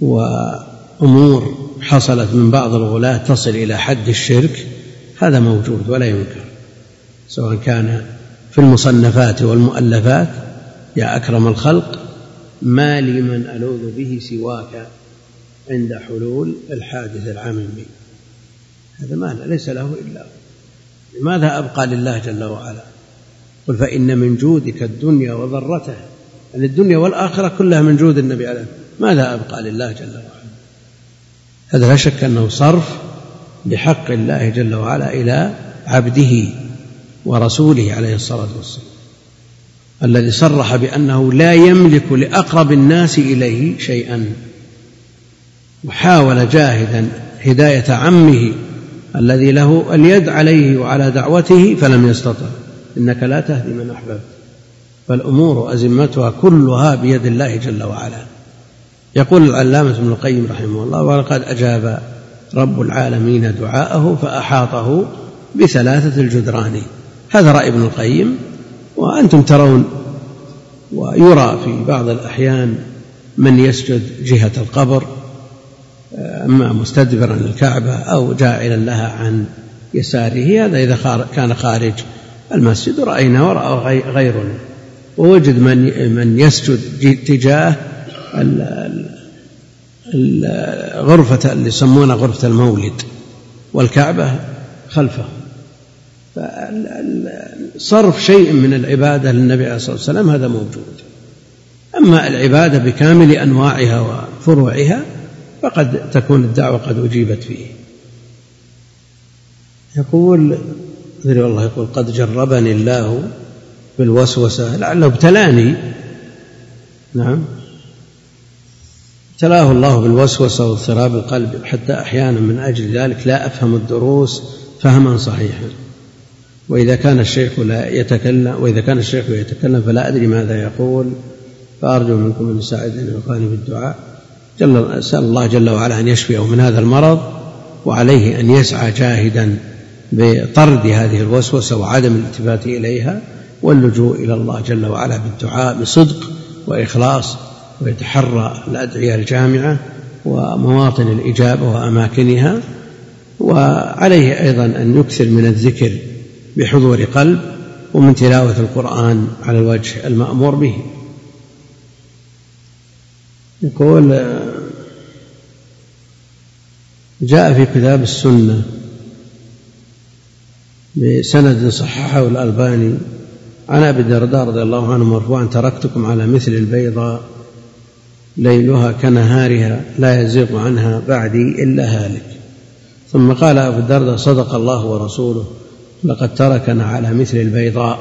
وأمور حصلت من بعض الغلاة تصل إلى حد الشرك هذا موجود ولا ينكر. سواء كان في المصنفات والمؤلفات يا أكرم الخلق ما لي من ألوذ به سواك عند حلول الحادث العام بي هذا ما ليس له إلا لماذا أبقى لله جل وعلا؟ قل فإن من جودك الدنيا وضرتها. يعني الدنيا والآخرة كلها من جود النبي عليه ماذا أبقى لله جل وعلا. هذا لا شك أنه صرف بحق الله جل وعلا إلى عبده ورسوله عليه الصلاة والسلام. الذي صرح بأنه لا يملك لأقرب الناس إليه شيئا وحاول جاهدا هداية عمه الذي له اليد عليه وعلى دعوته فلم يستطع. إنك لا تهدي من أحببت. فالأمور أزمتها كلها بيد الله جل وعلا. يقول العلامة ابن القيم رحمه الله ولقد أجاب رب العالمين دعاءه فأحاطه بثلاثة الجدران. هذا رأي ابن القيم وأنتم ترون ويرى في بعض الأحيان من يسجد جهة القبر أما مستدبرا للكعبة أو جاعلا لها عن يساره هذا إذا كان خارج المسجد رأينا ورأى غيرنا. ووجد من من يسجد تجاه الغرفة اللي يسمونها غرفة المولد والكعبة خلفه. صرف شيء من العبادة للنبي عليه الصلاة والسلام هذا موجود. أما العبادة بكامل أنواعها وفروعها فقد تكون الدعوة قد أجيبت فيه. يقول أدري والله يقول قد جربني الله بالوسوسة لعله ابتلاني. نعم. ابتلاه الله بالوسوسة واضطراب القلب حتى أحيانا من أجل ذلك لا أفهم الدروس فهما صحيحا. وإذا كان الشيخ لا يتكلم وإذا كان الشيخ يتكلم فلا أدري ماذا يقول. فأرجو منكم أن يساعدني ويقاني بالدعاء جل أسأل الله جل وعلا أن يشفيه من هذا المرض وعليه أن يسعى جاهدا بطرد هذه الوسوسة وعدم الالتفات إليها. واللجوء إلى الله جل وعلا بالدعاء بصدق وإخلاص. ويتحرى الأدعية الجامعة ومواطن الإجابة وأماكنها وعليه أيضا أن يكثر من الذكر بحضور قلب ومن تلاوة القرآن على الوجه المأمور به. يقول جاء في كتاب السنة بسند صححه الألباني عن أبي الدرداء رضي الله عنه مرفوعا تركتكم على مثل البيضاء ليلها كنهارها لا يزيغ عنها بعدي إلا هالك. ثم قال أبو الدرداء صدق الله ورسوله لقد تركنا على مثل البيضاء.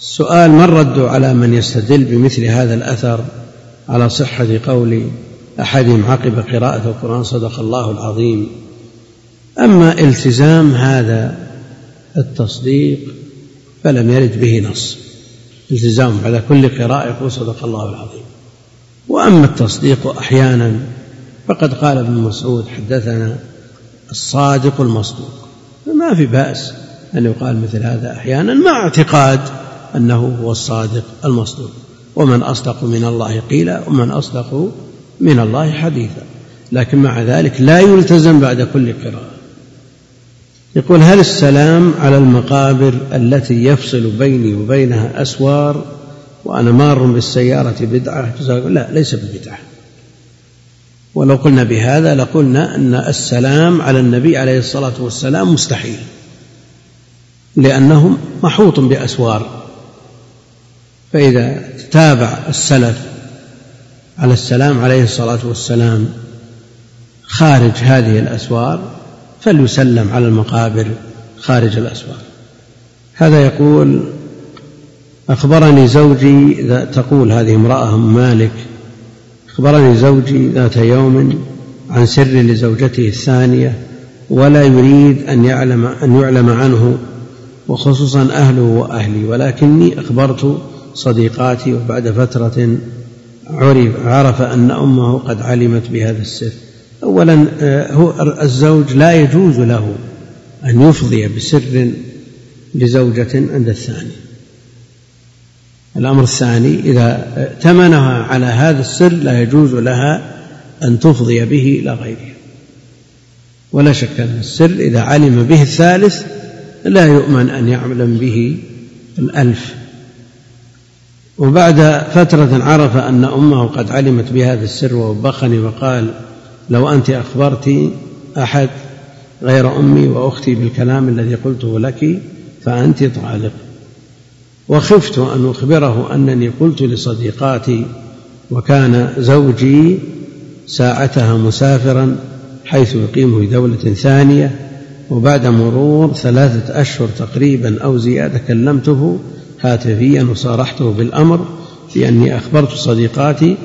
السؤال ما الرد على من يستدل بمثل هذا الأثر؟ على صحة قول أحدهم عقب قراءة القرآن صدق الله العظيم. أما التزام هذا التصديق فلم يرد به نص. التزام على كل قراءة يقول صدق الله العظيم. وأما التصديق أحيانا فقد قال ابن مسعود حدثنا الصادق المصدوق. فما في بأس أن يقال مثل هذا أحيانا مع اعتقاد أنه هو الصادق المصدوق. ومن أصدق من الله قيلا ومن أصدق من الله حديثا. لكن مع ذلك لا يلتزم بعد كل قراءة. يقول هل السلام على المقابر التي يفصل بيني وبينها أسوار وأنا مار بالسيارة بدعة لا ليس ببدعة. ولو قلنا بهذا لقلنا أن السلام على النبي عليه الصلاة والسلام مستحيل لأنه محوط بأسوار. فإذا تابع السلف على السلام عليه الصلاة والسلام خارج هذه الأسوار فليسلم على المقابر خارج الأسوار. هذا يقول أخبرني زوجي تقول هذه امرأة مالك أخبرني زوجي ذات يوم عن سر لزوجته الثانية ولا يريد أن يعلم أن يعلم عنه وخصوصا أهله وأهلي ولكني أخبرت صديقاتي وبعد فترة عرف عرف أن أمه قد علمت بهذا السر. أولا آه، هو الزوج لا يجوز له أن يفضي بسر لزوجة عند الثاني الأمر الثاني إذا ائتمنها على هذا السر لا يجوز لها أن تفضي به إلى غيرها. ولا شك أن السر إذا علم به الثالث لا يؤمن أن يعلم به الألف. وبعد فترة عرف أن أمه قد علمت بهذا السر ووبخني وقال لو أنت أخبرت أحد غير أمي وأختي بالكلام الذي قلته لك فأنت طالق. وخفت أن أخبره أنني قلت لصديقاتي وكان زوجي ساعتها مسافرا حيث يقيم في دولة ثانية وبعد مرور ثلاثة أشهر تقريبا أو زيادة كلمته هاتفيا وصارحته بالأمر بأني أخبرت صديقاتي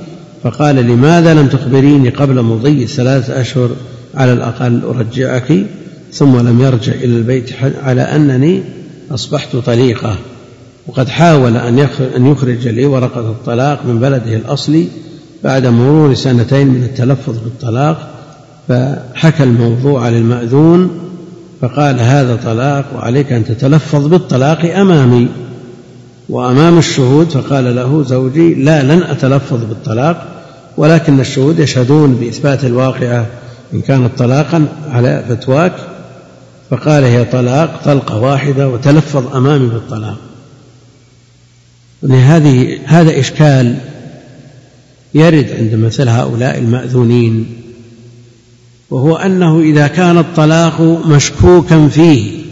فقال لماذا لم تخبريني قبل مضي ثلاثة أشهر؟ على الأقل أرجعك. ثم لم يرجع إلى البيت على أنني أصبحت طليقة. وقد حاول أن يخرج لي ورقة الطلاق من بلده الأصلي بعد مرور سنتين من التلفظ بالطلاق فحكى الموضوع للمأذون فقال هذا طلاق وعليك أن تتلفظ بالطلاق أمامي. وأمام الشهود فقال له زوجي لا لن أتلفظ بالطلاق ولكن الشهود يشهدون بإثبات الواقعة إن كانت طلاقا على فتواك. فقال هي طلاق طلقة واحدة وتلفظ أمامي بالطلاق. هذه هذا إشكال يرد عند مثل هؤلاء المأذونين وهو أنه إذا كان الطلاق مشكوكا فيه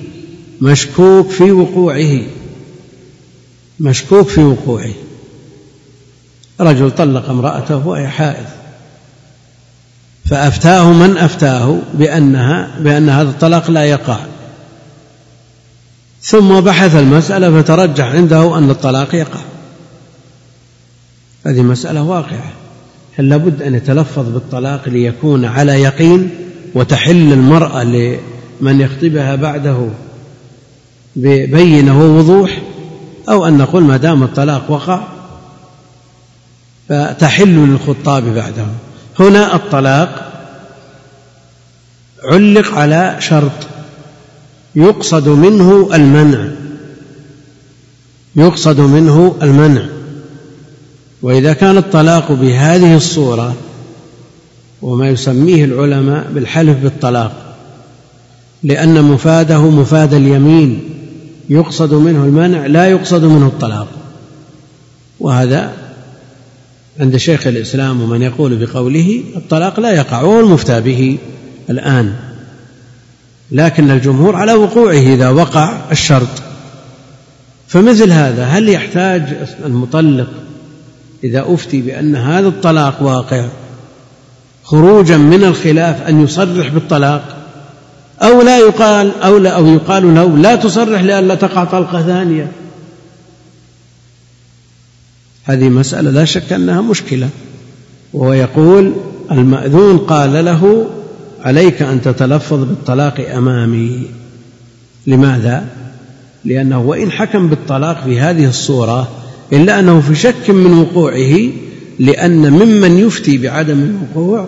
مشكوك في وقوعه مشكوك في وقوعه. رجل طلق امرأته وهي حائض فأفتاه من أفتاه بأنها بأن هذا الطلاق لا يقع. ثم بحث المسألة فترجح عنده أن الطلاق يقع. هذه مسألة واقعة. هل لابد أن يتلفظ بالطلاق ليكون على يقين وتحل المرأة لمن يخطبها بعده ببينة ووضوح أو أن نقول ما دام الطلاق وقع فتحل للخطاب بعده. هنا الطلاق علق على شرط. يقصد منه المنع. يقصد منه المنع. وإذا كان الطلاق بهذه الصورة وما يسميه العلماء بالحلف بالطلاق لأن مفاده مفاد اليمين. يقصد منه المنع لا يقصد منه الطلاق. وهذا عند شيخ الإسلام ومن يقول بقوله الطلاق لا يقع وهو المفتى به الآن. لكن الجمهور على وقوعه إذا وقع الشرط. فمثل هذا هل يحتاج المطلق إذا أفتي بأن هذا الطلاق واقع خروجا من الخلاف أن يصرح بالطلاق؟ أو لا يقال أو لا أو يقال له لا تصرح لئلا تقع طلقة ثانية؟ هذه مسألة لا شك أنها مشكلة. وهو يقول المأذون قال له عليك أن تتلفظ بالطلاق أمامي لماذا؟ لأنه وإن حكم بالطلاق في هذه الصورة إلا أنه في شك من وقوعه لأن ممن يفتي بعدم الوقوع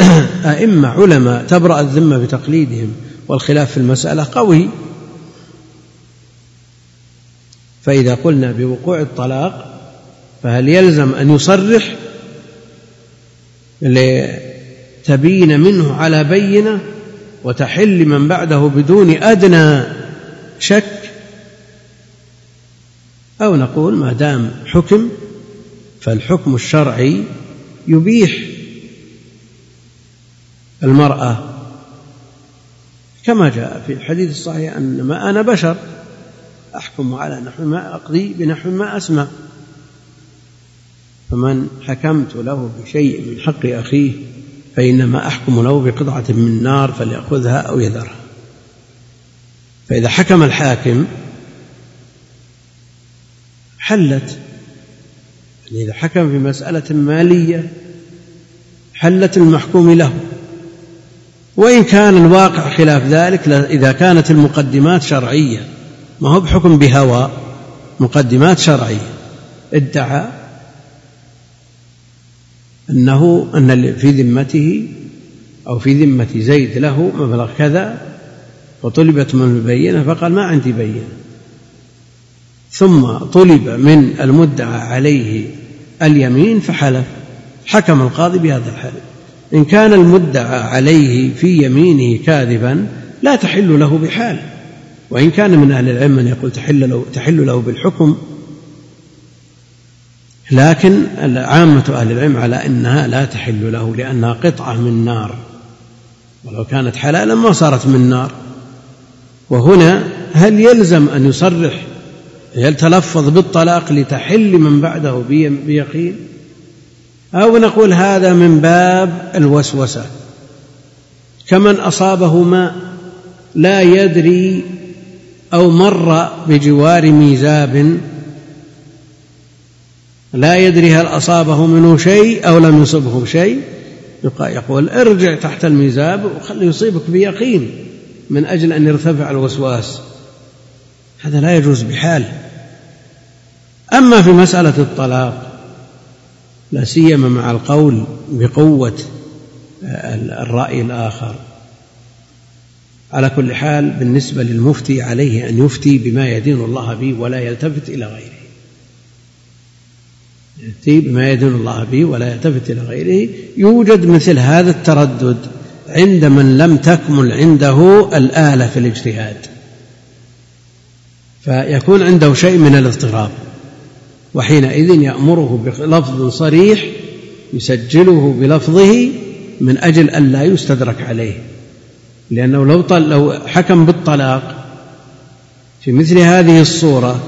أئمة علماء تبرأ الذمة بتقليدهم والخلاف في المسألة قوي فإذا قلنا بوقوع الطلاق فهل يلزم أن يصرح لتبين منه على بينة وتحل من بعده بدون أدنى شك أو نقول ما دام حكم فالحكم الشرعي يبيح المرأة كما جاء في الحديث الصحيح أنما أنا بشر أحكم على نحو ما أقضي بنحو ما أسمع فمن حكمت له بشيء من حق أخيه فإنما أحكم له بقطعة من نار فليأخذها أو يذرها. فإذا حكم الحاكم حلت يعني إذا حكم في مسألة مالية حلت المحكوم له. وإن كان الواقع خلاف ذلك إذا كانت المقدمات شرعية ما هو بحكم بهوى مقدمات شرعية. ادعى أنه أن في ذمته أو في ذمة زيد له مبلغ كذا وطلبت منه البينة فقال ما عندي بينة. ثم طلب من المدعى عليه اليمين فحلف. حكم القاضي بهذا الحلف. إن كان المدعى عليه في يمينه كاذبا لا تحل له بحال. وإن كان من أهل العلم من يقول تحل له, تحل له بالحكم لكن عامة أهل العلم على أنها لا تحل له لأنها قطعة من نار. ولو كانت حلالا ما صارت من نار. وهنا هل يلزم أن يصرح؟ يتلفظ بالطلاق لتحل من بعده بيقين؟ أو نقول هذا من باب الوسوسة. كمن أصابه ماء لا يدري أو مر بجوار ميزاب لا يدري هل أصابه منه شيء أو لم يصبه شيء يقول ارجع تحت الميزاب وخلي يصيبك بيقين من أجل أن يرتفع الوسواس. هذا لا يجوز بحال. أما في مسألة الطلاق لا سيما مع القول بقوة الرأي الآخر. على كل حال بالنسبة للمفتي عليه أن يفتي بما يدين الله به ولا يلتفت إلى غيره. يأتي بما يدين الله به ولا يلتفت إلى غيره. يوجد مثل هذا التردد عند من لم تكمل عنده الآلة في الاجتهاد. فيكون عنده شيء من الاضطراب وحينئذ يأمره بلفظ صريح يسجله بلفظه من أجل أن لا يستدرك عليه. لأنه لو لو حكم بالطلاق في مثل هذه الصورة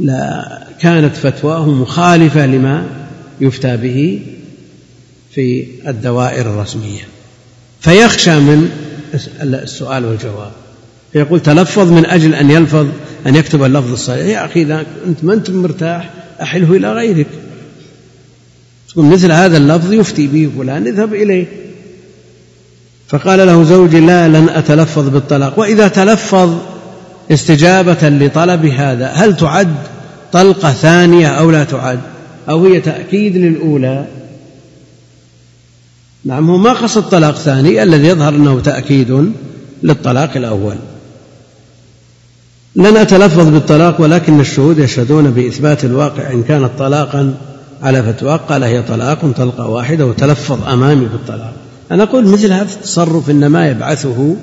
لا كانت فتواه مخالفة لما يفتى به في الدوائر الرسمية. فيخشى من السؤال والجواب. فيقول تلفظ من أجل أن يلفظ أن يكتب اللفظ الصحيح. يا أخي إذا أنت ما أنت مرتاح أحله إلى غيرك. تقول مثل هذا اللفظ يفتي به فلان اذهب إليه. فقال له زوجي لا لن أتلفظ بالطلاق. وإذا تلفظ استجابة لطلب هذا هل تعد طلقة ثانية أو لا تعد أو هي تأكيد للأولى. نعم هو ما قصد طلاق ثاني الذي يظهر أنه تأكيد للطلاق الأول. لن أتلفظ بالطلاق ولكن الشهود يشهدون بإثبات الواقع إن كانت طلاقا على فتوى قال هي طلاق طلقة واحدة وتلفظ أمامي بالطلاق. أنا أقول مثل هذا التصرف إنما يبعثه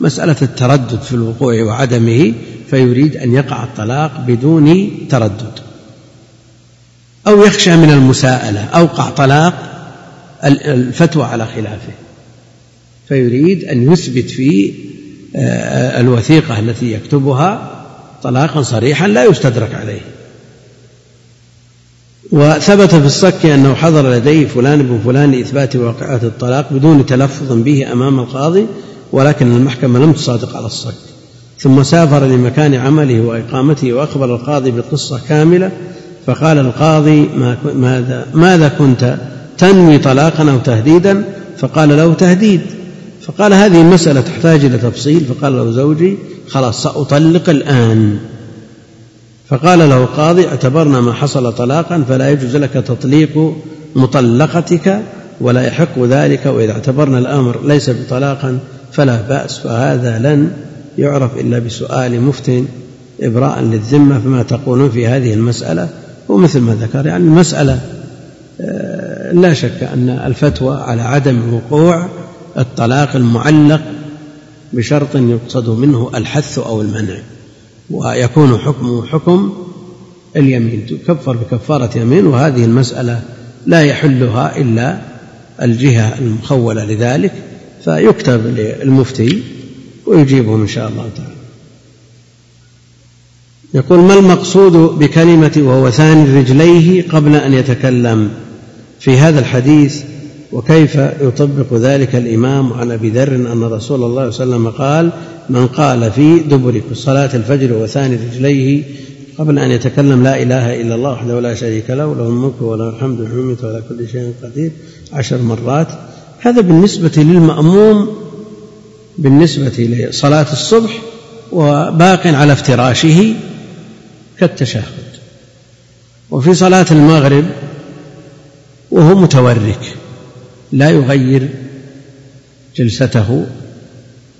مسألة التردد في الوقوع وعدمه فيريد أن يقع الطلاق بدون تردد أو يخشى من المساءلة أوقع طلاق الفتوى على خلافه. فيريد أن يثبت في آه، الوثيقة التي يكتبها طلاقا صريحا لا يستدرك عليه. وثبت في الصك أنه حضر لديه فلان بن فلان لإثبات واقعات الطلاق بدون تلفظ به أمام القاضي ولكن المحكمة لم تصادق على الصك. ثم سافر لمكان عمله وإقامته وأخبر القاضي بالقصة كاملة فقال القاضي ماذا ماذا كنت تنوي طلاقا أو تهديدا؟ فقال له تهديد. فقال هذه المسألة تحتاج إلى تفصيل. فقال له زوجي خلاص سأطلق الآن. فقال له القاضي اعتبرنا ما حصل طلاقا فلا يجوز لك تطليق مطلقتك ولا يحق ذلك وإذا اعتبرنا الأمر ليس بطلاقا فلا بأس فهذا لن يعرف إلا بسؤال مفتن إبراء للذمة فما تقولون في هذه المسألة؟ ومثل ما ذكر يعني المسألة آه، لا شك أن الفتوى على عدم وقوع الطلاق المعلق بشرط يقصد منه الحث أو المنع ويكون حكمه حكم اليمين. تكفر بكفارة يمين وهذه المسألة لا يحلها إلا الجهة المخولة لذلك فيكتب للمفتي ويجيبهم إن شاء الله تعالى. يقول ما المقصود بكلمة وهو ثاني رجليه قبل أن يتكلم في هذا الحديث؟ وكيف يطبق ذلك الإمام عن أبي ذر أن رسول الله صلى الله عليه وسلم قال من قال في دبر صلاة الفجر وثاني رجليه قبل أن يتكلم لا إله إلا الله وحده لا شريك له له الملك وله الحمد والنعمة وعلى كل شيء قدير عشر مرات. هذا بالنسبة للمأموم بالنسبة لصلاة الصبح وباق على افتراشه كالتشهد. وفي صلاة المغرب وهو متورك لا يغير جلسته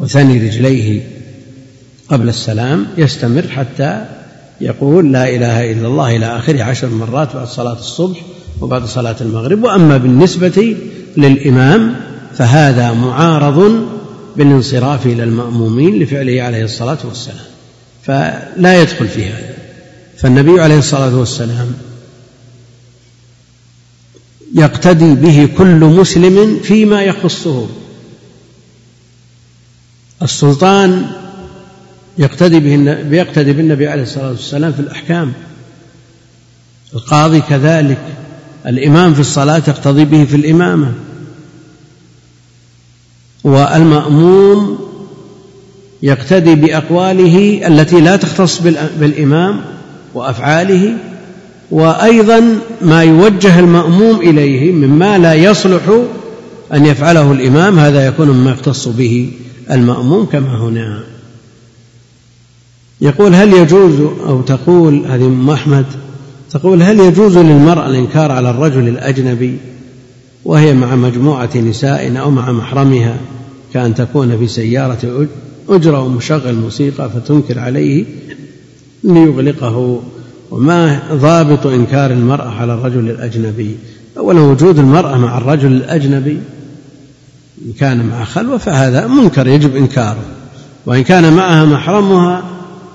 وثني رجليه قبل السلام يستمر حتى يقول لا إله إلا الله إلى آخره عشر مرات بعد صلاة الصبح وبعد صلاة المغرب. وأما بالنسبة للإمام فهذا معارض بالانصراف إلى المأمومين لفعله عليه الصلاة والسلام فلا يدخل في هذا. فالنبي عليه الصلاة والسلام يقتدي به كل مسلم فيما يخصه. السلطان يقتدي به يقتدي بالنبي عليه الصلاة والسلام في الأحكام. القاضي كذلك الإمام في الصلاة يقتضي به في الإمامة. والمأموم يقتدي بأقواله التي لا تختص بالإمام وأفعاله وأيضا ما يوجه المأموم إليه مما لا يصلح أن يفعله الإمام هذا يكون مما يختص به المأموم كما هنا. يقول هل يجوز أو تقول هذه أم أحمد تقول هل يجوز للمرأة الإنكار على الرجل الأجنبي وهي مع مجموعة نساء أو مع محرمها كأن تكون في سيارة أجرة ومشغل موسيقى فتنكر عليه ليغلقه. وما ضابط إنكار المرأة على الرجل الأجنبي؟ أولا وجود المرأة مع الرجل الأجنبي إن كان مع خلوة فهذا منكر يجب إنكاره. وإن كان معها محرمها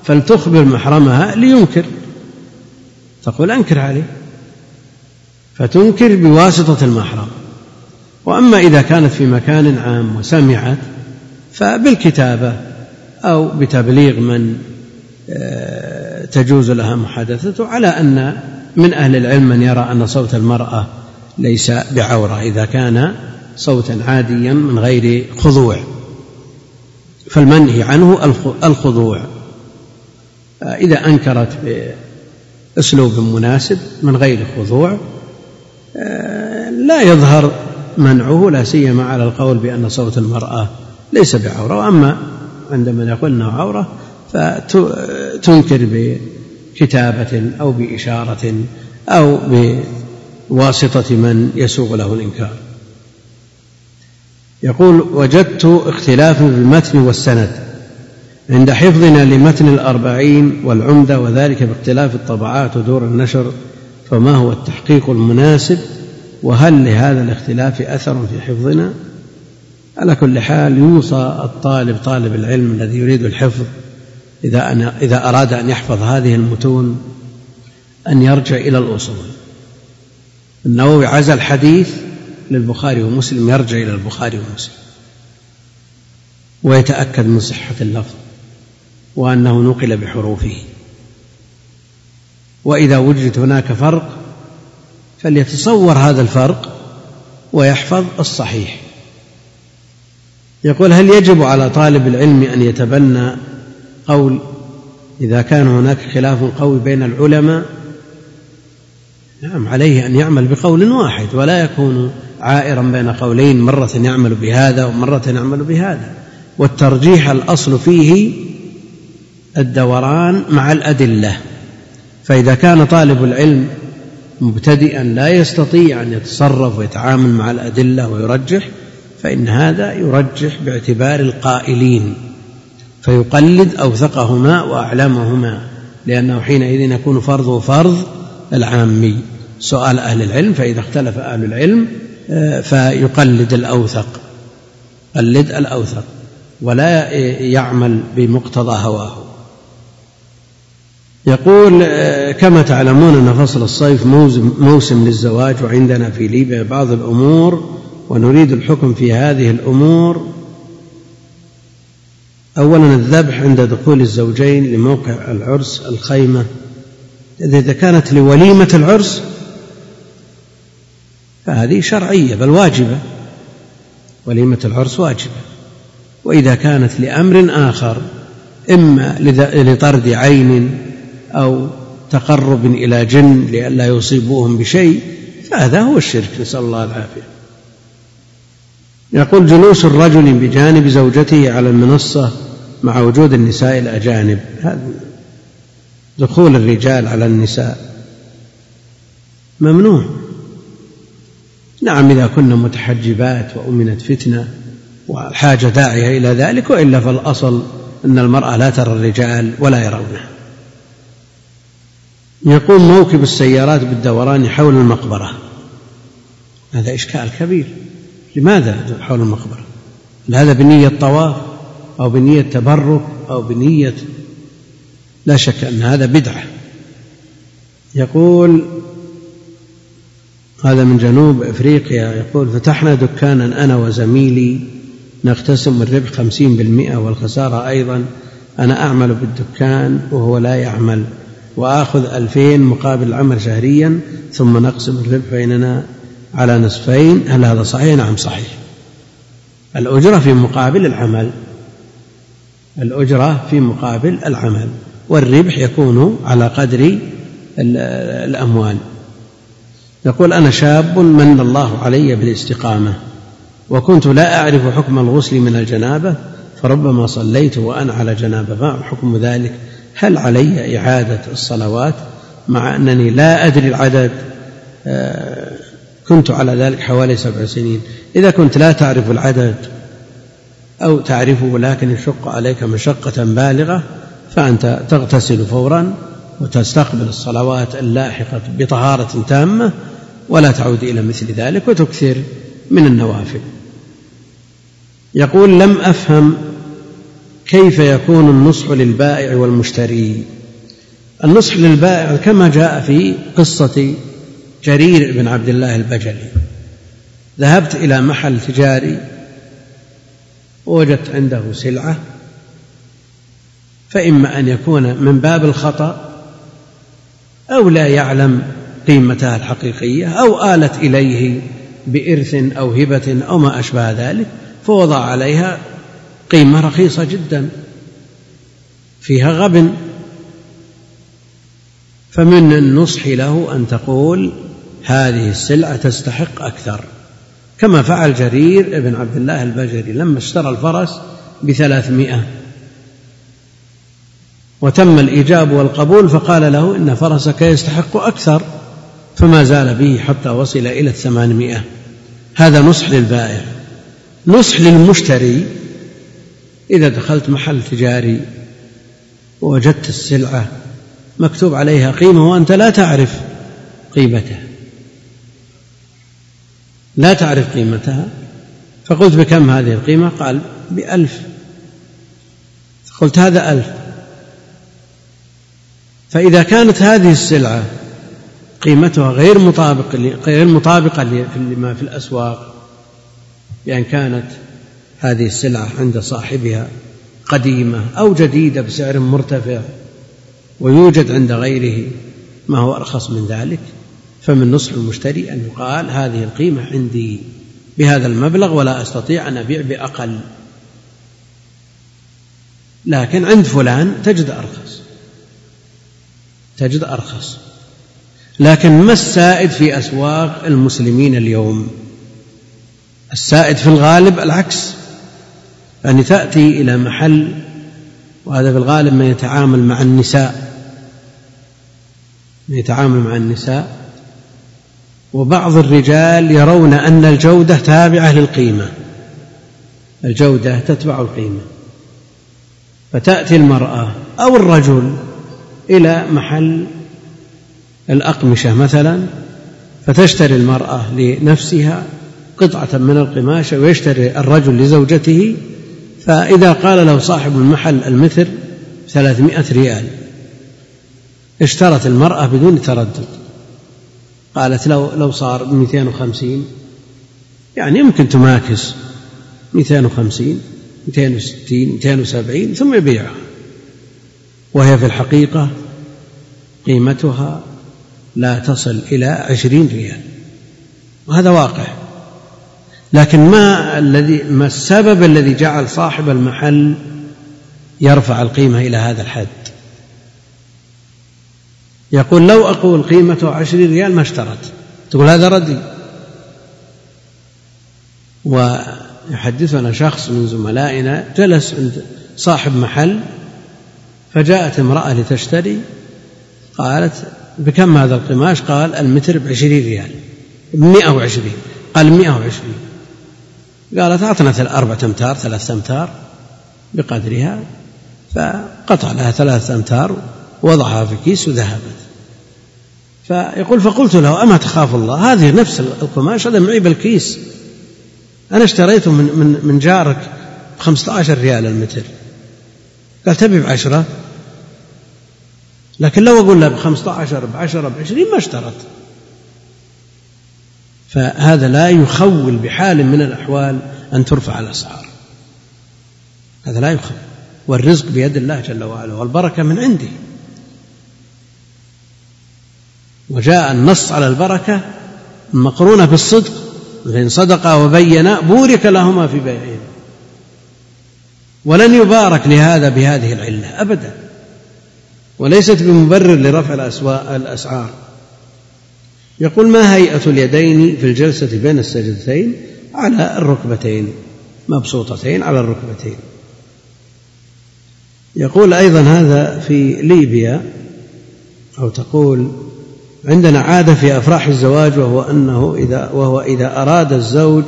فلتخبر محرمها لينكر. تقول أنكر عليه. فتنكر بواسطة المحرم. وأما إذا كانت في مكان عام وسمعت فبالكتابة أو بتبليغ من آه، تجوز لها محادثته على أن من أهل العلم من يرى أن صوت المرأة ليس بعورة إذا كان صوتا عاديا من غير خضوع. فالمنهي عنه الخضوع. آه، إذا أنكرت بأسلوب مناسب من غير خضوع آه، لا يظهر منعه لا سيما على القول بأن صوت المرأة ليس بعورة وأما عندما يقول أنه عورة فتنكر بكتابة أو بإشارة أو بواسطة من يسوغ له الإنكار. يقول وجدت اختلافا في المتن والسند عند حفظنا لمتن الأربعين والعمدة وذلك باختلاف الطبعات ودور النشر فما هو التحقيق المناسب وهل لهذا الاختلاف أثر في حفظنا؟ على كل حال يوصى الطالب طالب العلم الذي يريد الحفظ إذا أن إذا أراد أن يحفظ هذه المتون أن يرجع إلى الأصول. النووي عزى الحديث للبخاري ومسلم يرجع إلى البخاري ومسلم ويتأكد من صحة اللفظ وأنه نقل بحروفه. وإذا وجد هناك فرق فليتصور هذا الفرق ويحفظ الصحيح. يقول هل يجب على طالب العلم أن يتبنى قول إذا كان هناك خلاف قوي بين العلماء؟ نعم عليه أن يعمل بقول واحد ولا يكون عائرا بين قولين مرة يعمل بهذا ومرة يعمل بهذا. والترجيح الأصل فيه الدوران مع الأدلة. فإذا كان طالب العلم مبتدئا لا يستطيع أن يتصرف ويتعامل مع الأدلة ويرجح فإن هذا يرجح باعتبار القائلين فيقلد أوثقهما وأعلمهما لأنه حينئذ يكون فرضه فرض العامي. سؤال أهل العلم فإذا اختلف أهل العلم آه، فيقلد الأوثق قلد الأوثق ولا يعمل بمقتضى هواه. يقول آه، كما تعلمون أن فصل الصيف موسم للزواج وعندنا في ليبيا بعض الأمور ونريد الحكم في هذه الأمور. أولا الذبح عند دخول الزوجين لموقع العرس الخيمة. إذا كانت لوليمة العرس فهذه شرعية بل واجبة. وليمة العرس واجبة. وإذا كانت لأمر آخر إما لطرد عين أو تقرب إلى جن لئلا يصيبوهم بشيء فهذا هو الشرك نسأل الله العافية. يقول جلوس الرجل بجانب زوجته على المنصة مع وجود النساء الأجانب. هذا دخول الرجال على النساء ممنوع. نعم إذا كنا متحجبات وأمنت فتنة والحاجة داعية إلى ذلك وإلا فالأصل أن المرأة لا ترى الرجال ولا يرونها. يقوم موكب السيارات بالدوران حول المقبرة. هذا إشكال كبير. لماذا حول المقبرة؟ هذا بنية طواف أو بنية تبرك أو بنية؟ لا شك أن هذا بدعة. يقول هذا من جنوب إفريقيا يقول فتحنا دكانا أنا وزميلي نقتسم الربح خمسين بالمئة والخسارة أيضا. أنا أعمل بالدكان وهو لا يعمل. وآخذ ألفين مقابل العمل شهريا ثم نقسم الربح بيننا على نصفين. هل هذا صحيح؟ نعم صحيح. الأجرة في مقابل العمل. الأجرة في مقابل العمل. والربح يكون على قدر الأموال. يقول أنا شاب من الله علي بالاستقامة وكنت لا أعرف حكم الغسل من الجنابة فربما صليت وأنا على جنابة. ما حكم ذلك؟ هل علي إعادة الصلوات مع أنني لا أدري العدد؟ آه، كنت على ذلك حوالي سبع سنين. إذا كنت لا تعرف العدد أو تعرفه لكن يشق عليك مشقة بالغة فأنت تغتسل فورا وتستقبل الصلوات اللاحقة بطهارة تامة ولا تعود إلى مثل ذلك وتكثر من النوافل. يقول لم أفهم كيف يكون النصح للبائع والمشتري؟ النصح للبائع كما جاء في قصة جرير بن عبد الله البجلي. ذهبت إلى محل تجاري ووجدت عنده سلعة فإما أن يكون من باب الخطأ أو لا يعلم قيمتها الحقيقية أو آلت إليه بإرث أو هبة أو ما أشبه ذلك فوضع عليها قيمة رخيصة جدا. فيها غبن. فمن النصح له أن تقول هذه السلعة تستحق أكثر. كما فعل جرير بن عبد الله البجري لما اشترى الفرس بثلاثمائة. وتم الإيجاب والقبول فقال له إن فرسك يستحق أكثر. فما زال به حتى وصل إلى الثمانمائة. هذا نصح للبائع. نصح للمشتري. إذا دخلت محل تجاري ووجدت السلعة مكتوب عليها قيمة وأنت لا تعرف قيمتها. لا تعرف قيمتها. فقلت بكم هذه القيمة؟ قال بألف. قلت هذا ألف. فإذا كانت هذه السلعة قيمتها غير مطابق غير مطابقة لما في الأسواق بأن كانت هذه السلعة عند صاحبها قديمة أو جديدة بسعر مرتفع ويوجد عند غيره ما هو أرخص من ذلك؟ فمن نصح المشتري أن يقال هذه القيمة عندي بهذا المبلغ ولا أستطيع أن أبيع بأقل. لكن عند فلان تجد أرخص. تجد أرخص. لكن ما السائد في أسواق المسلمين اليوم؟ السائد في الغالب العكس. يعني تأتي إلى محل وهذا في الغالب من يتعامل مع النساء من يتعامل مع النساء. وبعض الرجال يرون أن الجودة تابعة للقيمة الجودة تتبع القيمة. فتأتي المرأة أو الرجل إلى محل الأقمشة مثلا فتشتري المرأة لنفسها قطعة من القماشة ويشتري الرجل لزوجته فإذا قال له صاحب المحل المتر ثلاثمائة ريال اشترت المرأة بدون تردد. قالت لو لو صار بمئتين وخمسين يعني يمكن تماكس مئتين وخمسين مئتين وستين مئتين وسبعين ثم يبيعها. وهي في الحقيقة قيمتها لا تصل إلى عشرين ريال. وهذا واقع. لكن ما الذي ما السبب الذي جعل صاحب المحل يرفع القيمة إلى هذا الحد؟ يقول لو أقول قيمته عشرين ريال ما اشترت. تقول هذا ردي. ويحدثنا شخص من زملائنا جلس عند صاحب محل فجاءت امرأة لتشتري قالت بكم هذا القماش؟ قال المتر بعشرين ريال. بمئة وعشرين. قال مئة وعشرين. قالت أعطنا أربعة أمتار ثلاثة أمتار بقدرها فقطع لها ثلاثة أمتار وضعها في كيس وذهبت. فيقول فقلت له أما تخاف الله؟ هذه نفس القماش هذا معيب الكيس أنا اشتريته من من من جارك ب 15 ريال المتر. قال تبي بعشرة؟ لكن لو أقول له ب 15 ب 10 ب 20 ما اشترط فهذا لا يخول بحال من الأحوال أن ترفع الأسعار. هذا لا يخول. والرزق بيد الله جل وعلا والبركة من عنده. وجاء النص على البركة مقرونة بالصدق فإن صدقا وبينا بورك لهما في بيعهما ولن يبارك لهذا بهذه العلة أبدا. وليست بمبرر لرفع الأسعار. يقول ما هيئة اليدين في الجلسة بين السجدتين على الركبتين؟ مبسوطتين على الركبتين. يقول أيضا هذا في ليبيا أو تقول عندنا عادة في أفراح الزواج وهو أنه إذا وهو إذا أراد الزوج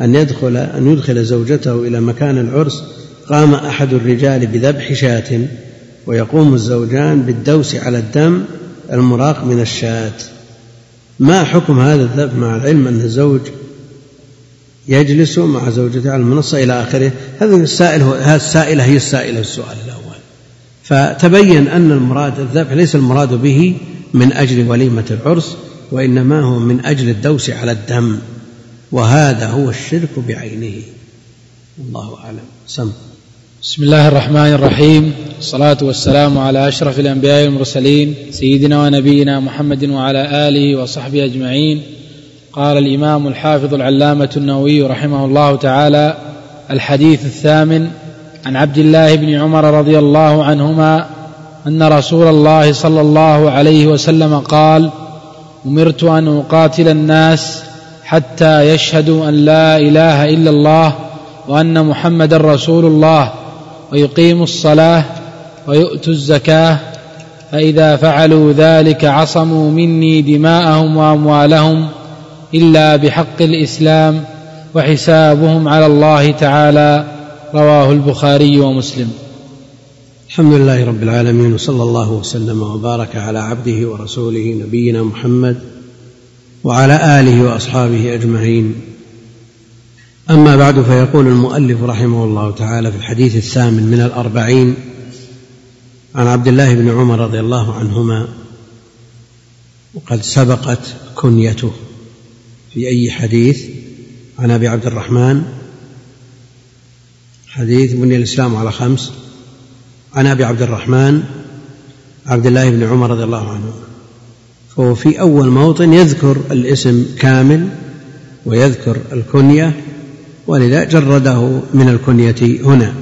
أن يدخل أن يدخل زوجته إلى مكان العرس قام أحد الرجال بذبح شاة ويقوم الزوجان بالدوس على الدم المراق من الشاة. ما حكم هذا الذبح مع العلم أن الزوج يجلس مع زوجته على المنصة إلى آخره؟ هذه السائل هذه السائلة هي السائلة السؤال الأول. فتبين أن المراد الذبح ليس المراد به من أجل وليمة العرس وإنما هو من أجل الدوس على الدم وهذا هو الشرك بعينه. الله أعلم. سم. بسم الله الرحمن الرحيم الصلاة والسلام على أشرف الأنبياء والمرسلين سيدنا ونبينا محمد وعلى آله وصحبه أجمعين قال الإمام الحافظ العلامة النووي رحمه الله تعالى الحديث الثامن عن عبد الله بن عمر رضي الله عنهما ان رسول الله صلى الله عليه وسلم قال امرت ان اقاتل الناس حتى يشهدوا ان لا اله الا الله وان محمدا رسول الله ويقيموا الصلاة ويؤتوا الزكاة فإذا فعلوا ذلك عصموا مني دماءهم وأموالهم إلا بحق الإسلام وحسابهم على الله تعالى رواه البخاري ومسلم. الحمد لله رب العالمين وصلى الله وسلم وبارك على عبده ورسوله نبينا محمد وعلى آله وأصحابه أجمعين. أما بعد فيقول المؤلف رحمه الله تعالى في الحديث الثامن من الأربعين عن عبد الله بن عمر رضي الله عنهما وقد سبقت كنيته في أي حديث؟ عن أبي عبد الرحمن حديث بني الإسلام على خمس عن أبي عبد الرحمن عبد الله بن عمر رضي الله عنه. فهو في أول موطن يذكر الاسم كامل ويذكر الكنية ولذا جرده من الكنية هنا.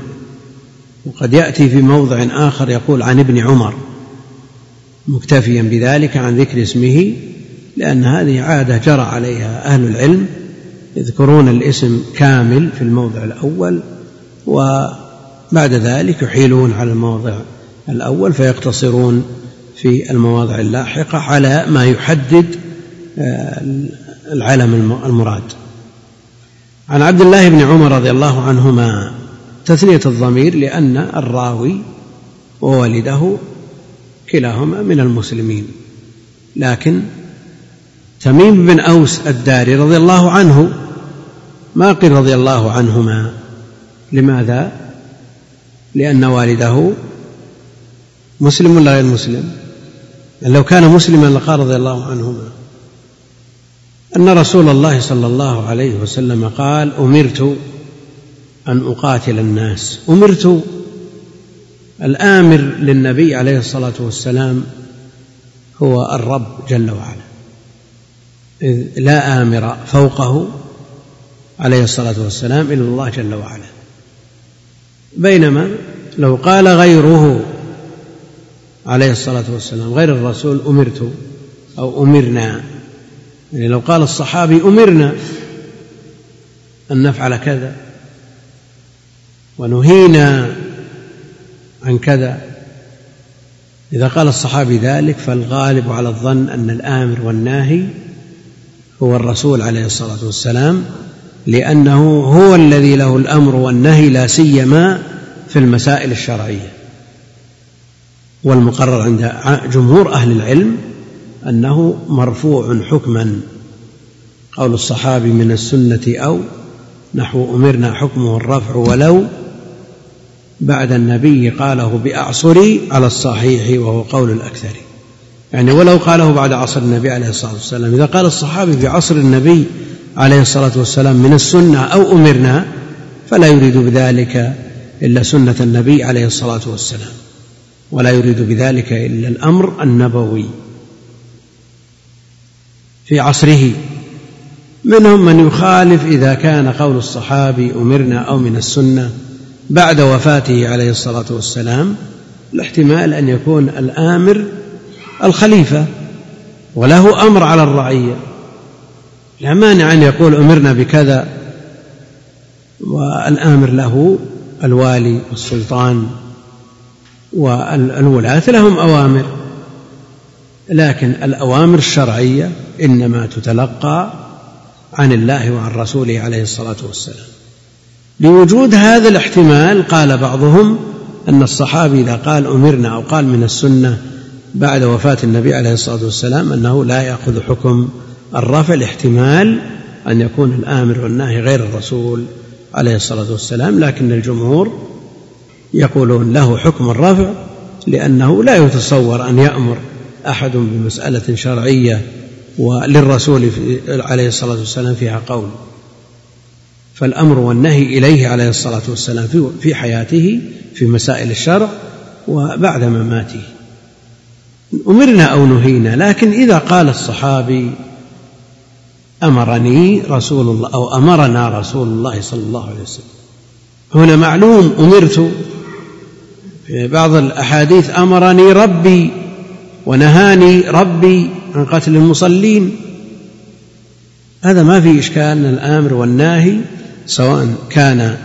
وقد يأتي في موضع آخر يقول عن ابن عمر مكتفيا بذلك عن ذكر اسمه لأن هذه عادة جرى عليها أهل العلم يذكرون الاسم كامل في الموضع الأول و بعد ذلك يحيلون على الموضع الأول فيقتصرون في المواضع اللاحقة على ما يحدد آه، العلم المراد. عن عبد الله بن عمر رضي الله عنهما تثنية الضمير لأن الراوي ووالده كلاهما من المسلمين لكن تميم بن أوس الداري رضي الله عنه ما قيل رضي الله عنهما. لماذا؟ لأن والده مسلم ولا غير مسلم؟ لو كان مسلما لقال رضي الله عنهما. أن رسول الله صلى الله عليه وسلم قال أمرت أن أقاتل الناس. أمرت الآمر للنبي عليه الصلاة والسلام هو الرب جل وعلا. إذ لا آمر فوقه عليه الصلاة والسلام إلا الله جل وعلا. بينما لو قال غيره عليه الصلاة والسلام غير الرسول أمرت أو أمرنا. يعني لو قال الصحابي أمرنا أن نفعل كذا ونهينا عن كذا. إذا قال الصحابي ذلك فالغالب على الظن أن الآمر والناهي هو الرسول عليه الصلاة والسلام لأنه هو الذي له الأمر والنهي لا سيما في المسائل الشرعية والمقرر عند جمهور أهل العلم. أنه مرفوع حكما قول الصحابي من السنة أو نحو أمرنا حكمه الرفع ولو بعد النبي قاله بأعصري على الصحيح وهو قول الأكثر. يعني ولو قاله بعد عصر النبي عليه الصلاة والسلام. إذا قال الصحابي في عصر النبي عليه الصلاة والسلام من السنة أو أمرنا فلا يريد بذلك إلا سنة النبي عليه الصلاة والسلام ولا يريد بذلك إلا الأمر النبوي. في عصره. منهم من يخالف إذا كان قول الصحابي أمرنا أو من السنة بعد وفاته عليه الصلاة والسلام الاحتمال أن يكون الآمر الخليفة وله أمر على الرعية. لا مانع أن يقول أمرنا بكذا والآمر له الوالي والسلطان والولاة لهم أوامر. لكن الأوامر الشرعية إنما تتلقى عن الله وعن رسوله عليه الصلاة والسلام. لوجود هذا الاحتمال قال بعضهم أن الصحابي إذا قال أمرنا أو قال من السنة بعد وفاة النبي عليه الصلاة والسلام أنه لا يأخذ حكم الرفع لاحتمال أن يكون الآمر والناهي غير الرسول عليه الصلاة والسلام لكن الجمهور يقولون له حكم الرفع لأنه لا يتصور أن يأمر أحد بمسألة شرعية وللرسول عليه الصلاة والسلام فيها قول. فالأمر والنهي إليه عليه الصلاة والسلام في حياته في مسائل الشرع وبعد مماته. أمرنا أو نهينا لكن إذا قال الصحابي أمرني رسول الله أو أمرنا رسول الله صلى الله عليه وسلم. هنا معلوم أمرت. في بعض الأحاديث أمرني ربي ونهاني ربي عن قتل المصلين. هذا ما في إشكال أن الآمر والناهي سواء كان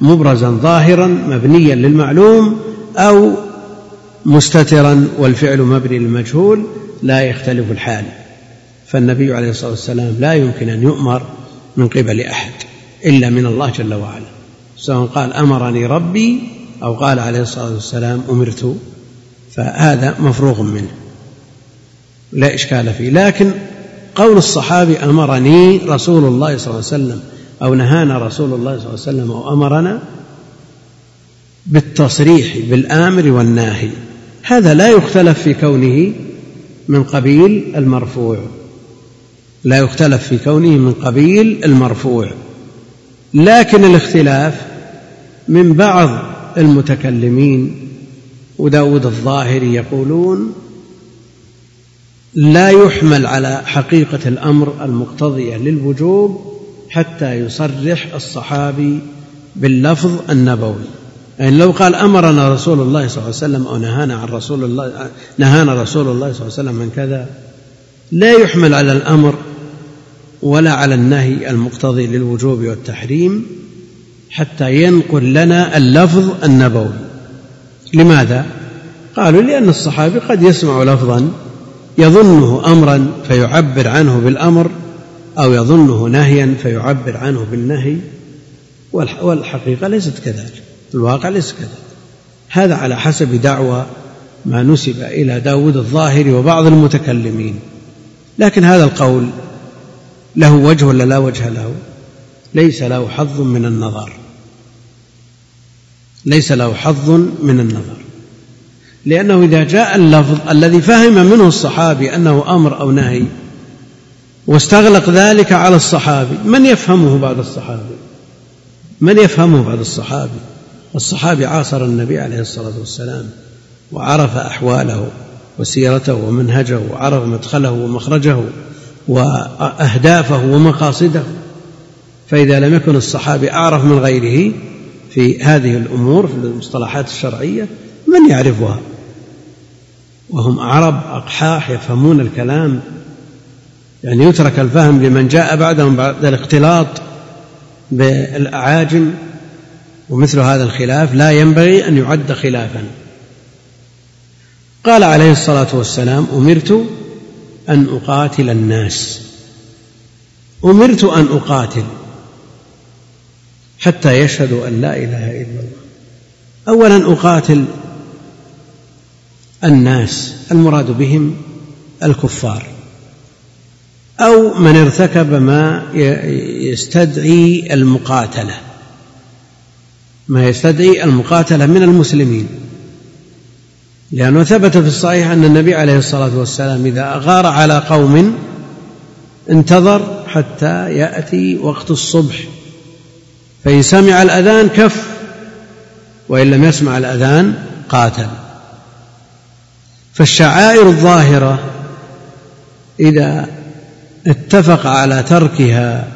مبرزا ظاهرا مبنيا للمعلوم أو مستترا والفعل مبني للمجهول لا يختلف الحال. فالنبي عليه الصلاة والسلام لا يمكن أن يؤمر من قبل أحد إلا من الله جل وعلا. سواء قال أمرني ربي أو قال عليه الصلاة والسلام أمرت فهذا مفروغ منه. لا إشكال فيه. لكن قول الصحابي أمرني رسول الله صلى الله عليه وسلم أو نهانا رسول الله صلى الله عليه وسلم أو أمرنا بالتصريح بالآمر والناهي. هذا لا يختلف في كونه من قبيل المرفوع. لا يختلف في كونه من قبيل المرفوع. لكن الاختلاف من بعض المتكلمين وداود الظاهري يقولون لا يحمل على حقيقة الأمر المقتضية للوجوب حتى يصرح الصحابي باللفظ النبوي. يعني لو قال أمرنا رسول الله صلى الله عليه وسلم أو نهانا عن رسول الله نهانا رسول الله صلى الله عليه وسلم من كذا لا يحمل على الأمر ولا على النهي المقتضي للوجوب والتحريم حتى ينقل لنا اللفظ النبوي. لماذا؟ قالوا لأن الصحابي قد يسمع لفظا يظنه امرا فيعبر عنه بالأمر أو يظنه نهيا فيعبر عنه بالنهي والحقيقة ليست كذلك الواقع ليس كذلك. هذا على حسب دعوى ما نسب إلى داود الظاهري وبعض المتكلمين. لكن هذا القول له وجه ولا لا وجه له؟ ليس له حظ من النظر. ليس له حظ من النظر. لأنه إذا جاء اللفظ الذي فهم منه الصحابي أنه أمر أو نهي واستغلق ذلك على الصحابي من يفهمه بعد الصحابي؟ من يفهمه بعد الصحابي؟ الصحابي عاصر النبي عليه الصلاة والسلام وعرف أحواله وسيرته ومنهجه وعرف مدخله ومخرجه وأهدافه ومقاصده. فإذا لم يكن الصحابي أعرف من غيره في هذه الأمور في المصطلحات الشرعية من يعرفها؟ وهم عرب أقحاح يفهمون الكلام. يعني يترك الفهم لمن جاء بعدهم بعد الاختلاط بالأعاجم. ومثل هذا الخلاف لا ينبغي أن يعد خلافا. قال عليه الصلاة والسلام أمرت أن أقاتل الناس. أمرت أن أقاتل. حتى يشهدوا أن لا إله إلا الله. أولا أقاتل الناس المراد بهم الكفار. أو من ارتكب ما يستدعي المقاتلة. ما يستدعي المقاتلة من المسلمين. لأنه ثبت في الصحيح أن النبي عليه الصلاة والسلام إذا أغار على قوم انتظر حتى يأتي وقت الصبح. فإن سمع الأذان كف وإن لم يسمع الأذان قاتل. فالشعائر الظاهرة إذا اتفق على تركها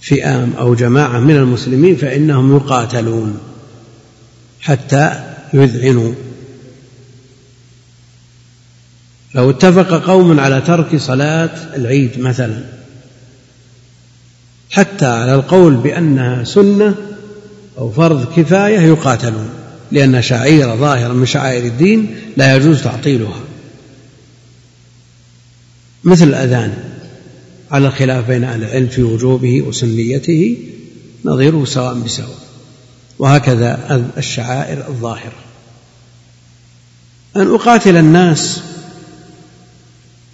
فئام أو جماعة من المسلمين فإنهم يقاتلون حتى يذعنوا. لو اتفق قوم على ترك صلاة العيد مثلا حتى على القول بأنها سنة أو فرض كفاية يقاتلون لأن شعيرة ظاهرة من شعائر الدين لا يجوز تعطيلها. مثل الأذان على الخلاف بين أهل العلم في وجوبه وسنيته نظيره سواء بسواء. وهكذا الشعائر الظاهرة. أن أقاتل الناس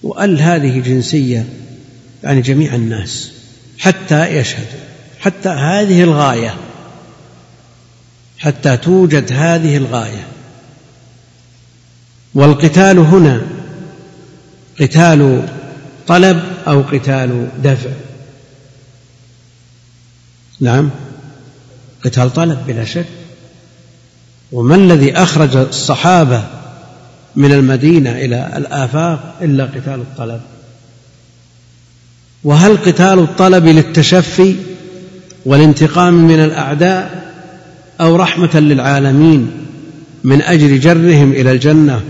وأل هذه جنسية يعني جميع الناس. حتى يشهدوا حتى هذه الغاية حتى توجد هذه الغاية. والقتال هنا قتال طلب أو قتال دفع. نعم قتال طلب بلا شك. وما الذي أخرج الصحابة من المدينة إلى الآفاق إلا قتال الطلب؟ وهل قتال الطلب للتشفي والانتقام من الأعداء أو رحمة للعالمين من أجل جرهم إلى الجنة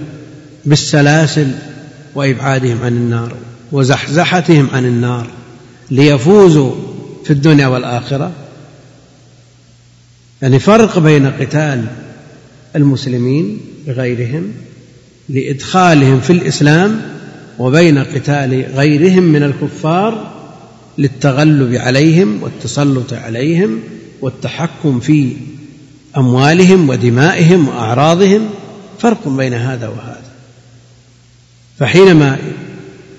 بالسلاسل وإبعادهم عن النار وزحزحتهم عن النار ليفوزوا في الدنيا والآخرة؟ يعني فرق بين قتال المسلمين بغيرهم لإدخالهم في الإسلام وبين قتال غيرهم من الكفار للتغلب عليهم والتسلط عليهم والتحكم في أموالهم ودمائهم وأعراضهم فرق بين هذا وهذا فحينما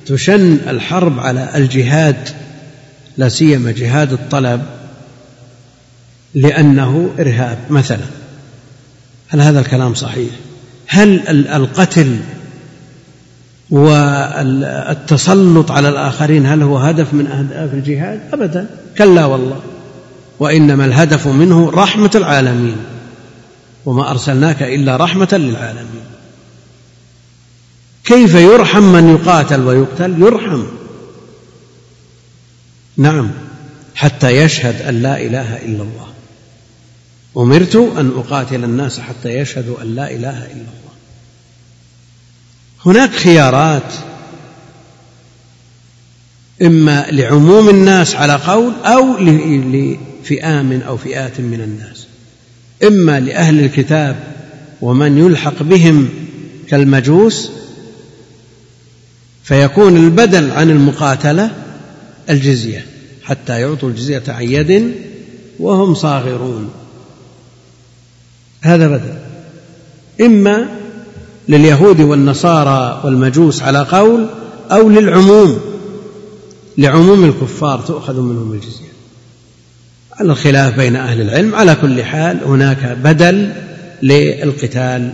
تشن الحرب على الجهاد لا سيما جهاد الطلب لأنه إرهاب مثلا هل هذا الكلام صحيح؟ هل القتل والتسلط على الآخرين هل هو هدف من أهداف الجهاد؟ أبدا. كلا والله. وإنما الهدف منه رحمة العالمين. وما أرسلناك إلا رحمة للعالمين. كيف يرحم من يقاتل ويقتل؟ يرحم. نعم. حتى يشهد أن لا إله إلا الله. أمرت أن أقاتل الناس حتى يشهدوا أن لا إله إلا الله. هناك خيارات إما لعموم الناس على قول أو لفئام أو فئات من الناس إما لأهل الكتاب ومن يلحق بهم كالمجوس فيكون البدل عن المقاتلة الجزية حتى يعطوا الجزية عن يد وهم صاغرون. هذا بدل. إما لليهود والنصارى والمجوس على قول أو للعموم لعموم الكفار تؤخذ منهم الجزية. على الخلاف بين أهل العلم على كل حال هناك بدل للقتال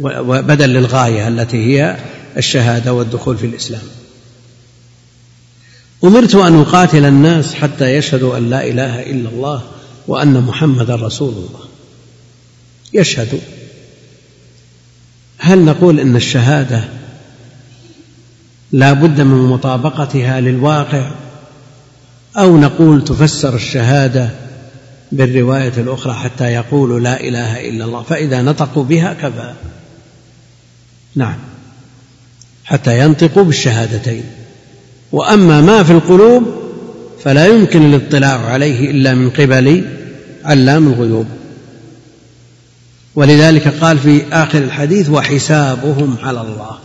وبدل للغاية التي هي الشهادة والدخول في الإسلام. أمرت أن أقاتل الناس حتى يشهدوا أن لا إله إلا الله وأن محمدا رسول الله. يشهد هل نقول إن الشهادة لا بد من مطابقتها للواقع أو نقول تفسر الشهادة بالرواية الأخرى حتى يقولوا لا إله إلا الله؟ فإذا نطقوا بها كفى. نعم. حتى ينطقوا بالشهادتين. وأما ما في القلوب فلا يمكن الاطلاع عليه إلا من قبل علام الغيوب. ولذلك قال في آخر الحديث وحسابهم على الله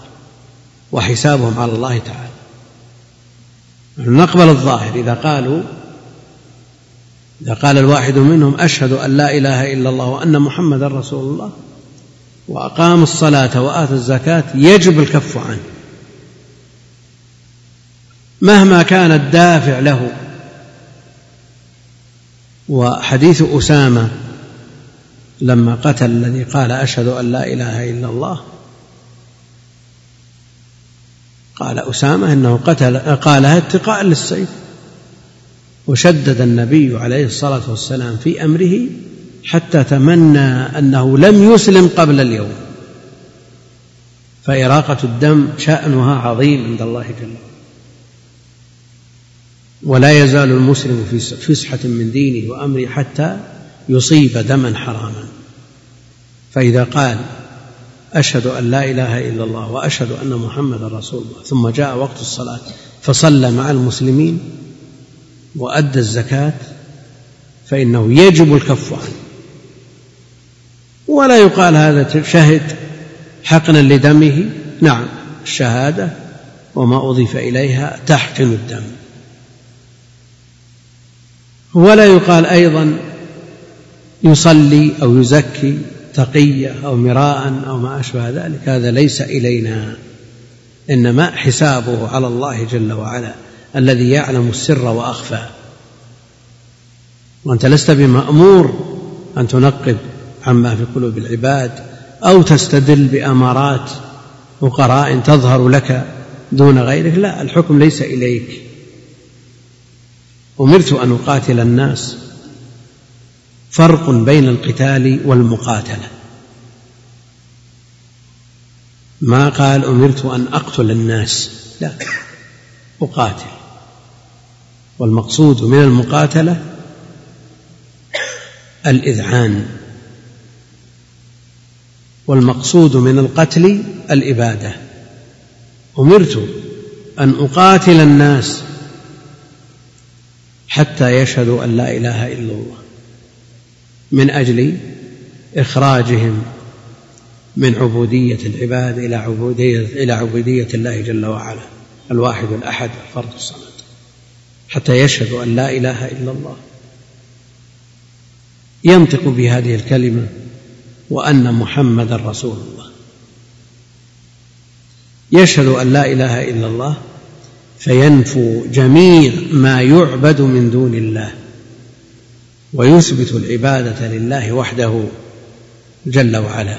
وحسابهم على الله تعالى. نقبل الظاهر إذا قالوا إذا قال الواحد منهم أشهد أن لا إله إلا الله وأن محمدا رسول الله وأقام الصلاة وآتى الزكاة يجب الكف عنه. مهما كان الدافع له وحديث أسامة لما قتل الذي قال أشهد أن لا إله إلا الله. قال أسامة إنه قتل قالها اتقاء للسيف. وشدد النبي عليه الصلاة والسلام في أمره حتى تمنى أنه لم يسلم قبل اليوم. فإراقة الدم شأنها عظيم عند الله جل وعلا. ولا يزال المسلم في فسحة من دينه وأمره حتى يصيب دما حراما. فإذا قال أشهد أن لا إله إلا الله وأشهد أن محمدا رسول الله ثم جاء وقت الصلاة فصلى مع المسلمين وأدى الزكاة فإنه يجب الكف عنه. ولا يقال هذا شهد حقنا لدمه. نعم الشهادة وما أضيف إليها تحقن الدم. ولا يقال أيضا يصلي أو يزكي تقية أو مراء أو ما أشبه ذلك. هذا ليس إلينا إنما حسابه على الله جل وعلا الذي يعلم السر وأخفى. وأنت لست بمأمور أن تنقب عما في قلوب العباد أو تستدل بأمارات وقرائن تظهر لك دون غيرك. لا الحكم ليس إليك. أمرت أن أقاتل الناس. فرق بين القتال والمقاتلة. ما قال أمرت أن أقتل الناس. لا أقاتل. والمقصود من المقاتلة الإذعان. والمقصود من القتل الإبادة. أمرت أن أقاتل الناس حتى يشهدوا أن لا إله إلا الله. من أجل إخراجهم من عبودية العباد إلى عبوديه إلى عبودية الله جل وعلا الواحد الأحد الفرد الصمد حتى يشهدوا أن لا إله إلا الله. ينطق بهذه الكلمة وأن محمدا رسول الله. يشهد أن لا إله إلا الله فينفو جميع ما يعبد من دون الله. ويثبت العبادة لله وحده جل وعلا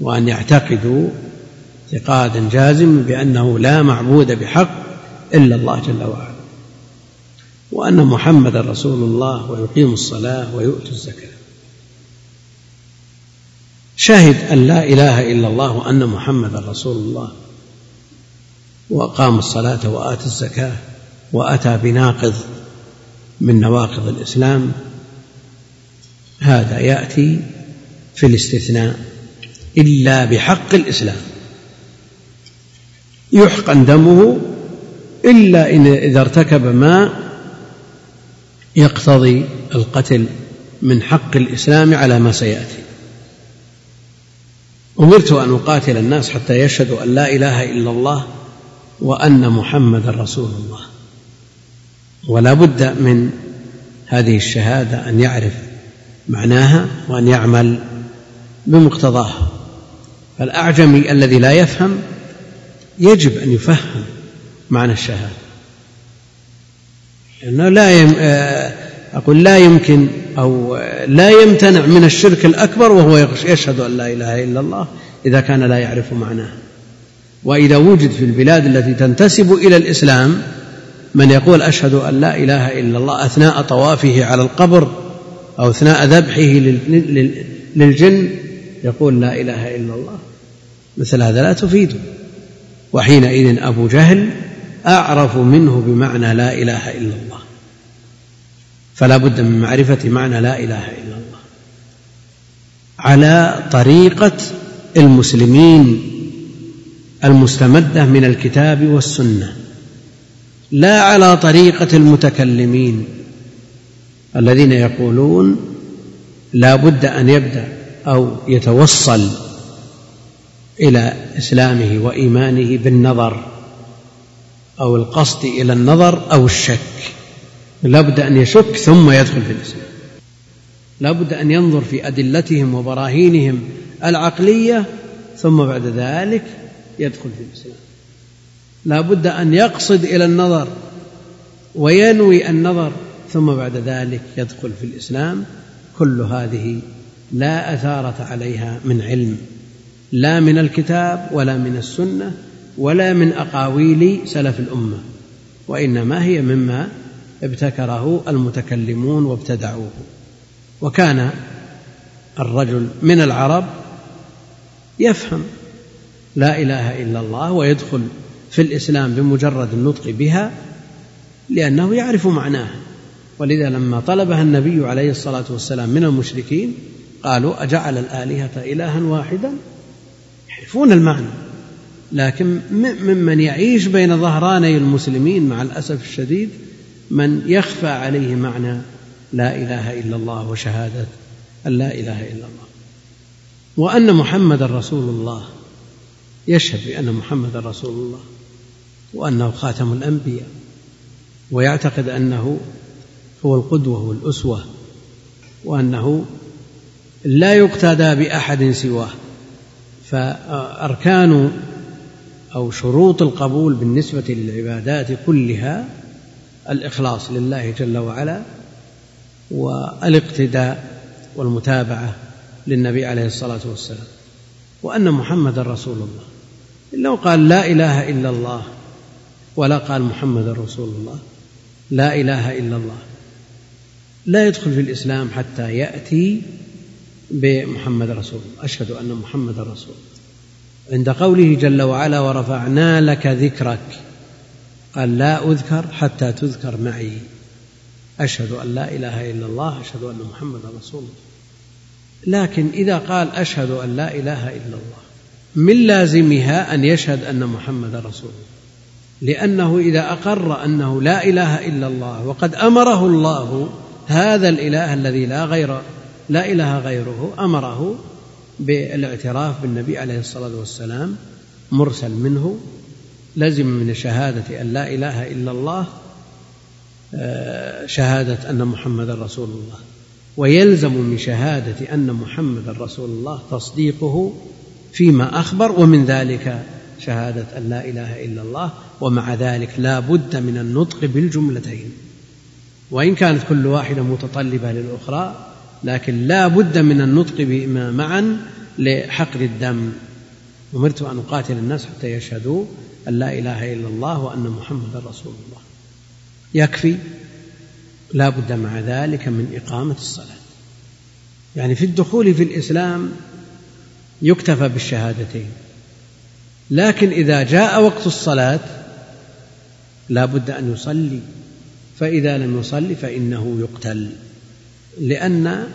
وأن يعتقدوا اعتقادا جازما بأنه لا معبود بحق إلا الله جل وعلا وأن محمدا رسول الله ويقيم الصلاة ويؤتي الزكاة. شهد أن لا إله إلا الله وأن محمدا رسول الله وأقام الصلاة وآتى الزكاة وأتى بناقض من نواقض الإسلام هذا يأتي في الاستثناء إلا بحق الإسلام. يحقن دمه إلا إن إذا ارتكب ما يقتضي القتل من حق الإسلام على ما سيأتي. أمرت أن أقاتل الناس حتى يشهدوا أن لا إله إلا الله وأن محمدا رسول الله. ولا بد من هذه الشهادة أن يعرف معناها وأن يعمل بمقتضاها فالأعجمي الذي لا يفهم يجب أن يفهم معنى الشهادة. لأنه لا يم... آه، أقول لا يمكن أو لا يمتنع من الشرك الأكبر وهو يشهد أن لا إله إلا الله إذا كان لا يعرف معناه. وإذا وجد في البلاد التي تنتسب إلى الإسلام من يقول أشهد أن لا إله إلا الله أثناء طوافه على القبر أو أثناء ذبحه للجن يقول لا إله إلا الله. مثل هذا لا تفيده وحينئذ أبو جهل أعرف منه بمعنى لا إله إلا الله. فلا بد من معرفة معنى لا إله إلا الله. على طريقة المسلمين المستمدة من الكتاب والسنة. لا على طريقة المتكلمين الذين يقولون لا بد أن يبدأ أو يتوصل إلى إسلامه وإيمانه بالنظر أو القصد إلى النظر أو الشك. لا بد أن يشك ثم يدخل في الإسلام. لا بد أن ينظر في أدلتهم وبراهينهم العقلية ثم بعد ذلك يدخل في الإسلام. لا بد أن يقصد إلى النظر وينوي النظر ثم بعد ذلك يدخل في الإسلام. كل هذه لا أثارة عليها من علم لا من الكتاب ولا من السنة ولا من أقاويل سلف الأمة وإنما هي مما ابتكره المتكلمون وابتدعوه. وكان الرجل من العرب يفهم لا إله إلا الله ويدخل في الإسلام بمجرد النطق بها لأنه يعرف معناها. ولذا لما طلبها النبي عليه الصلاة والسلام من المشركين قالوا أجعل الآلهة إلها واحدا؟ يعرفون المعنى. لكن ممن يعيش بين ظهراني المسلمين مع الأسف الشديد من يخفى عليه معنى لا إله إلا الله وشهادة أن لا إله إلا الله. وأن محمدا رسول الله. يشهد بأن محمدا رسول الله. وأنه خاتم الأنبياء ويعتقد أنه هو القدوة والأسوة وأنه لا يقتدى بأحد سواه. فأركان أو شروط القبول بالنسبة للعبادات كلها الإخلاص لله جل وعلا والاقتداء والمتابعة للنبي عليه الصلاة والسلام وأن محمدا رسول الله. لو قال لا إله إلا الله ولا قال محمد رسول الله. لا إله إلا الله. لا يدخل في الإسلام حتى يأتي بمحمد رسول الله. أشهد أن محمد رسول عند قوله جل وعلا ورفعنا لك ذكرك. قال لا أذكر حتى تذكر معي. أشهد أن لا إله إلا الله أشهد أن محمدا رسول الله. لكن إذا قال أشهد أن لا إله إلا الله من لازمها أن يشهد أن محمدا رسول الله؟ لأنه إذا أقر أنه لا إله إلا الله وقد أمره الله هذا الإله الذي لا غير لا إله غيره أمره بالاعتراف بالنبي عليه الصلاة والسلام مرسل منه لزم من شهادة أن لا إله إلا الله آه، شهادة أن محمدا رسول الله. ويلزم من شهادة أن محمدا رسول الله تصديقه فيما أخبر ومن ذلك شهادة أن لا إله إلا الله ومع ذلك لا بد من النطق بالجملتين. وإن كانت كل واحدة متطلبة للأخرى لكن لا بد من النطق معا لحقن الدم. أمرت أن أقاتل الناس حتى يشهدوا أن لا إله إلا الله وأن محمدا رسول الله. يكفي لا بد مع ذلك من إقامة الصلاة. يعني في الدخول في الإسلام يكتفى بالشهادتين. لكن إذا جاء وقت الصلاة لا بد أن يصلي. فإذا لم يصلي فإنه يقتل. لأن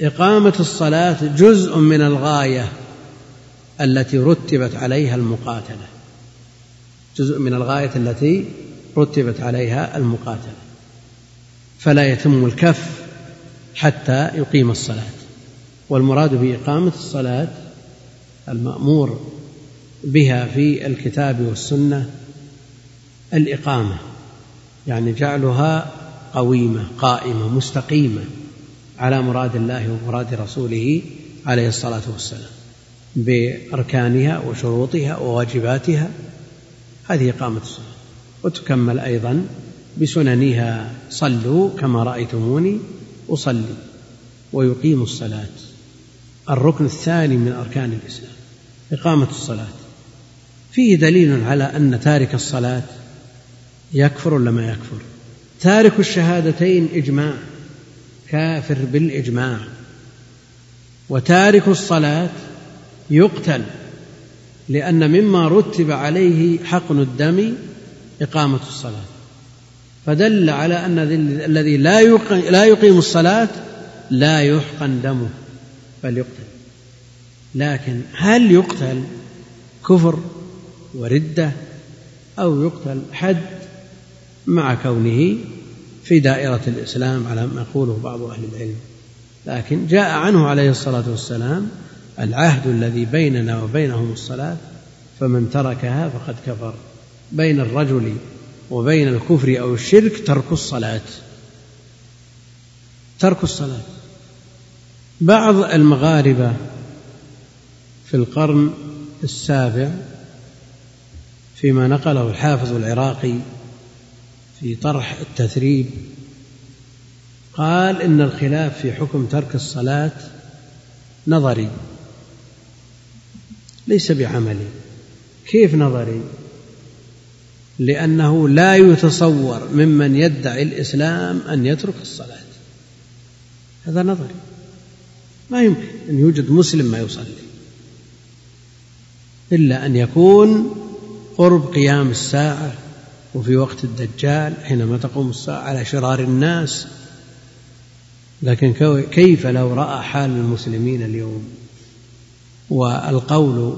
إقامة الصلاة جزء من الغاية التي رتبت عليها المقاتلة. جزء من الغاية التي رتبت عليها المقاتلة. فلا يتم الكف حتى يقيم الصلاة. والمراد بإقامة الصلاة المأمور بها في الكتاب والسنة الإقامة يعني جعلها قويمة قائمة مستقيمة على مراد الله ومراد رسوله عليه الصلاة والسلام بأركانها وشروطها وواجباتها. هذه إقامة الصلاه وتكمل أيضا بسننها صلوا كما رأيتموني أصلي ويقيم الصلاة. الركن الثاني من أركان الإسلام إقامة الصلاة. فيه دليل على أن تارك الصلاة يكفر ولا ما يكفر؟ تارك الشهادتين إجماع كافر بالإجماع. وتارك الصلاة يقتل لأن مما رتب عليه حقن الدم إقامة الصلاة. فدل على أن الذي لا لا يقيم الصلاة لا يحقن دمه بل يقتل. لكن هل يقتل كفر؟ وردة أو يقتل حد مع كونه في دائرة الإسلام على ما يقوله بعض أهل العلم. لكن جاء عنه عليه الصلاة والسلام العهد الذي بيننا وبينهم الصلاة فمن تركها فقد كفر. بين الرجل وبين الكفر أو الشرك ترك الصلاة. ترك الصلاة. بعض المغاربة في القرن السابع فيما نقله الحافظ العراقي في طرح التثريب قال إن الخلاف في حكم ترك الصلاة نظري ليس بعملي. كيف نظري؟ لأنه لا يتصور ممن يدعي الإسلام أن يترك الصلاة. هذا نظري. ما يمكن أن يوجد مسلم ما يصلي إلا أن يكون قرب قيام الساعة وفي وقت الدجال حينما تقوم الساعة على شرار الناس. لكن كيف لو رأى حال المسلمين اليوم؟ والقول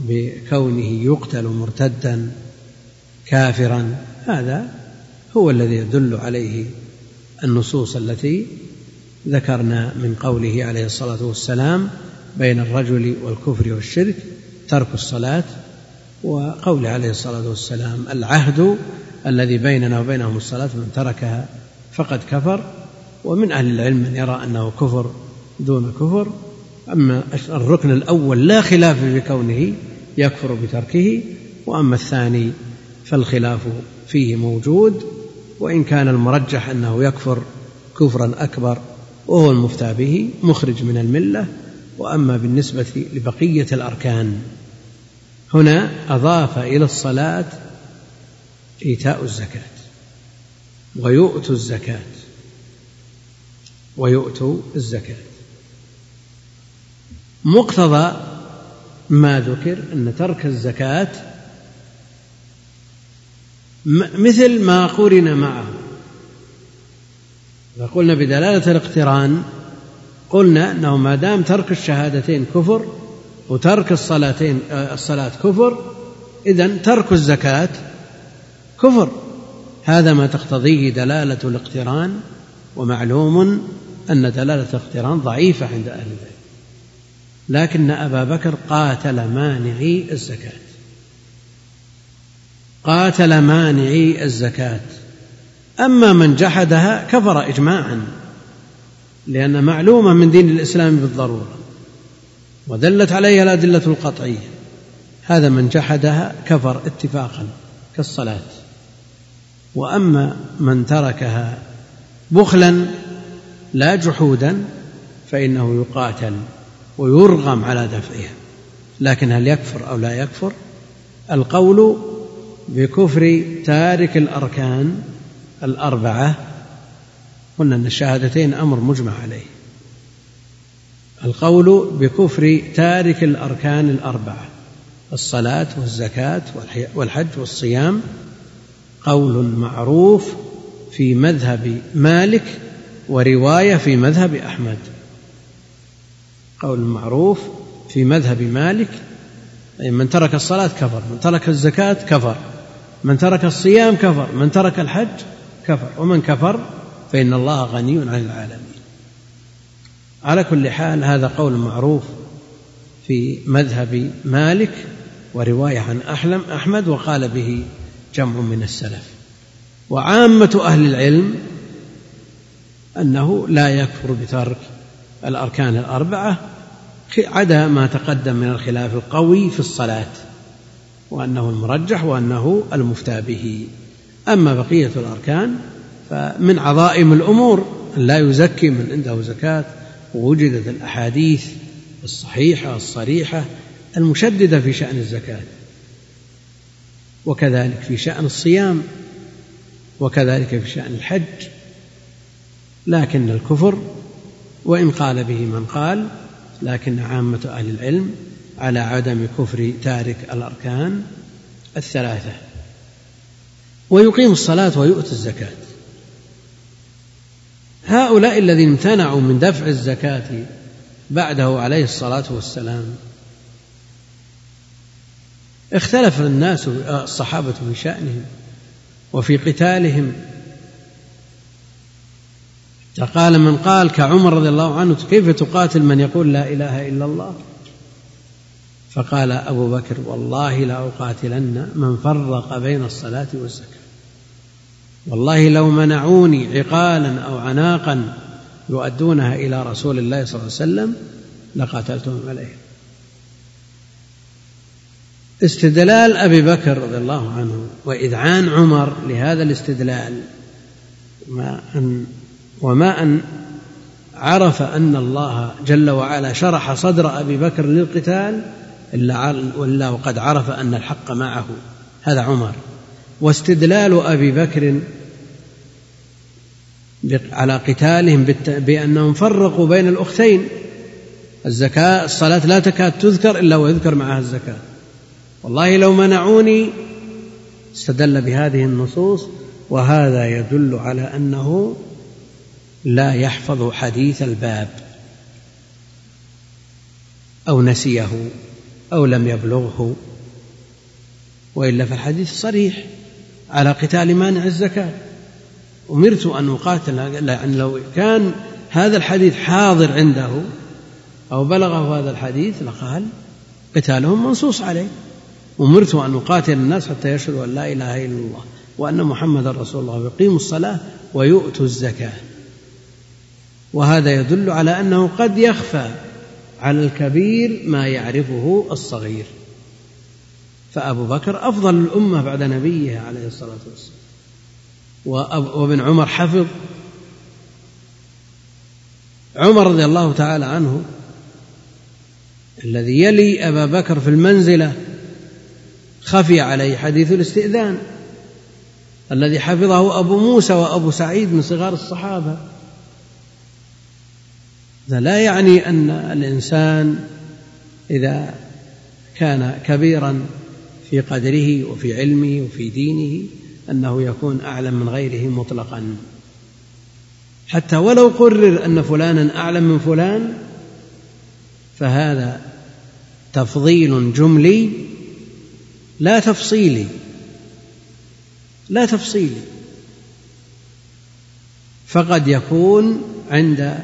بكونه يقتل مرتدا كافرا هذا هو الذي يدل عليه النصوص التي ذكرنا من قوله عليه الصلاة والسلام بين الرجل والكفر والشرك ترك الصلاة وقوله عليه الصلاة والسلام العهد الذي بيننا وبينهم الصلاة من تركها فقد كفر. ومن أهل العلم من يرى أنه كفر دون كفر. أما الركن الأول لا خلاف في كونه يكفر بتركه. وأما الثاني فالخلاف فيه موجود. وإن كان المرجح أنه يكفر كفرا أكبر وهو المفتى به مخرج من الملة. وأما بالنسبة لبقية الأركان هنا أضاف إلى الصلاة إيتاء الزكاة ويؤتوا الزكاة ويؤتوا الزكاة. مقتضى ما ذكر أن ترك الزكاة مثل ما قرن معه. فقلنا بدلالة الاقتران قلنا أنه ما دام ترك الشهادتين كفر وترك الصلاتين آه، الصلاة كفر إذا ترك الزكاة كفر. هذا ما تقتضيه دلالة الاقتران ومعلوم أن دلالة الاقتران ضعيفة عند أهل العلم لكن أبا بكر قاتل مانعي الزكاة. قاتل مانعي الزكاة. أما من جحدها كفر إجماعا لأن معلومة من دين الإسلام بالضرورة. ودلت عليها الأدلة القطعية. هذا من جحدها كفر اتفاقا كالصلاة. وأما من تركها بخلا لا جحودا فإنه يقاتل ويرغم على دفعها. لكن هل يكفر أو لا يكفر؟ القول بكفر تارك الأركان الأربعة. قلنا أن الشهادتين أمر مجمع عليه. القول بكفر تارك الأركان الأربعة الصلاة والزكاة والحج والصيام قول معروف في مذهب مالك ورواية في مذهب أحمد. قول معروف في مذهب مالك أي من ترك الصلاة كفر من ترك الزكاة كفر من ترك الصيام كفر من ترك الحج كفر ومن كفر فإن الله غني عن العالمين. على كل حال هذا قول معروف في مذهب مالك ورواية عن أحلم أحمد وقال به جمع من السلف. وعامة أهل العلم أنه لا يكفر بترك الأركان الأربعة عدا ما تقدم من الخلاف القوي في الصلاة وأنه المرجح وأنه المفتى به. أما بقية الأركان فمن عظائم الأمور أن لا يزكي من عنده زكاة ووجدت الأحاديث الصحيحة الصريحة المشددة في شأن الزكاة وكذلك في شأن الصيام وكذلك في شأن الحج لكن الكفر وإن قال به من قال لكن عامة أهل العلم على عدم كفر تارك الأركان الثلاثة. ويقيم الصلاة ويؤتي الزكاة. هؤلاء الذين امتنعوا من دفع الزكاة بعده عليه الصلاة والسلام. اختلف الناس الصحابة في شأنهم وفي قتالهم. قال من قال كعمر رضي الله عنه كيف تقاتل من يقول لا إله إلا الله؟ فقال أبو بكر والله لأقاتلن من فرق بين الصلاة والزكاة. والله لو منعوني عقالا أو عناقا يؤدونها إلى رسول الله صلى الله عليه وسلم لقاتلتهم عليه. استدلال أبي بكر رضي الله عنه وإذعان عمر لهذا الاستدلال ما أن وما أن عرف أن الله جل وعلا شرح صدر أبي بكر للقتال وإلا وقد عرف أن الحق معه. هذا عمر. واستدلال أبي بكر على قتالهم بأنهم فرقوا بين الأختين. الزكاة الصلاة لا تكاد تذكر إلا ويذكر معها الزكاة. والله لو منعوني استدل بهذه النصوص وهذا يدل على أنه لا يحفظ حديث الباب. أو نسيه أو لم يبلغه. وإلا فالحديث صريح. على قتال مانع الزكاة. أمرت أن أقاتل يعني لو كان هذا الحديث حاضر عنده أو بلغه هذا الحديث لقال قتالهم منصوص عليه. أمرت أن أقاتل الناس حتى يشهدوا أن لا إله إلا الله وأن محمدا رسول الله. ويقيموا الصلاة ويؤتوا الزكاة. وهذا يدل على أنه قد يخفى على الكبير ما يعرفه الصغير. فأبو بكر أفضل الأمة بعد نبيه عليه الصلاة والسلام. وابن عمر حفظ. عمر رضي الله تعالى عنه الذي يلي أبا بكر في المنزلة خفي عليه حديث الاستئذان الذي حفظه أبو موسى وأبو سعيد من صغار الصحابة. هذا لا يعني أن الإنسان إذا كان كبيرا في قدره وفي علمه وفي دينه أنه يكون أعلم من غيره مطلقا. حتى ولو قرر أن فلانا أعلم من فلان فهذا تفضيل جملي لا تفصيلي لا تفصيلي. فقد يكون عند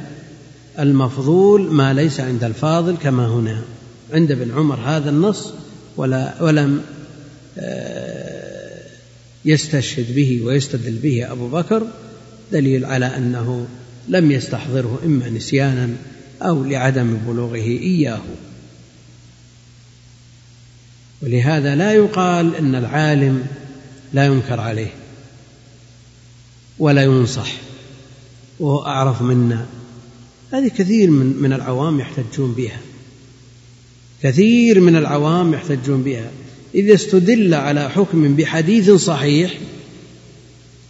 المفضول ما ليس عند الفاضل كما هنا. عند ابن عمر هذا النص ولا ولم يستشهد به ويستدل به أبو بكر دليل على أنه لم يستحضره إما نسيانا أو لعدم بلوغه إياه. ولهذا لا يقال إن العالم لا ينكر عليه ولا ينصح وهو أعرف منا هذه كثير من من العوام يحتجون بها. كثير من العوام يحتجون بها. إذا استدل على حكم بحديث صحيح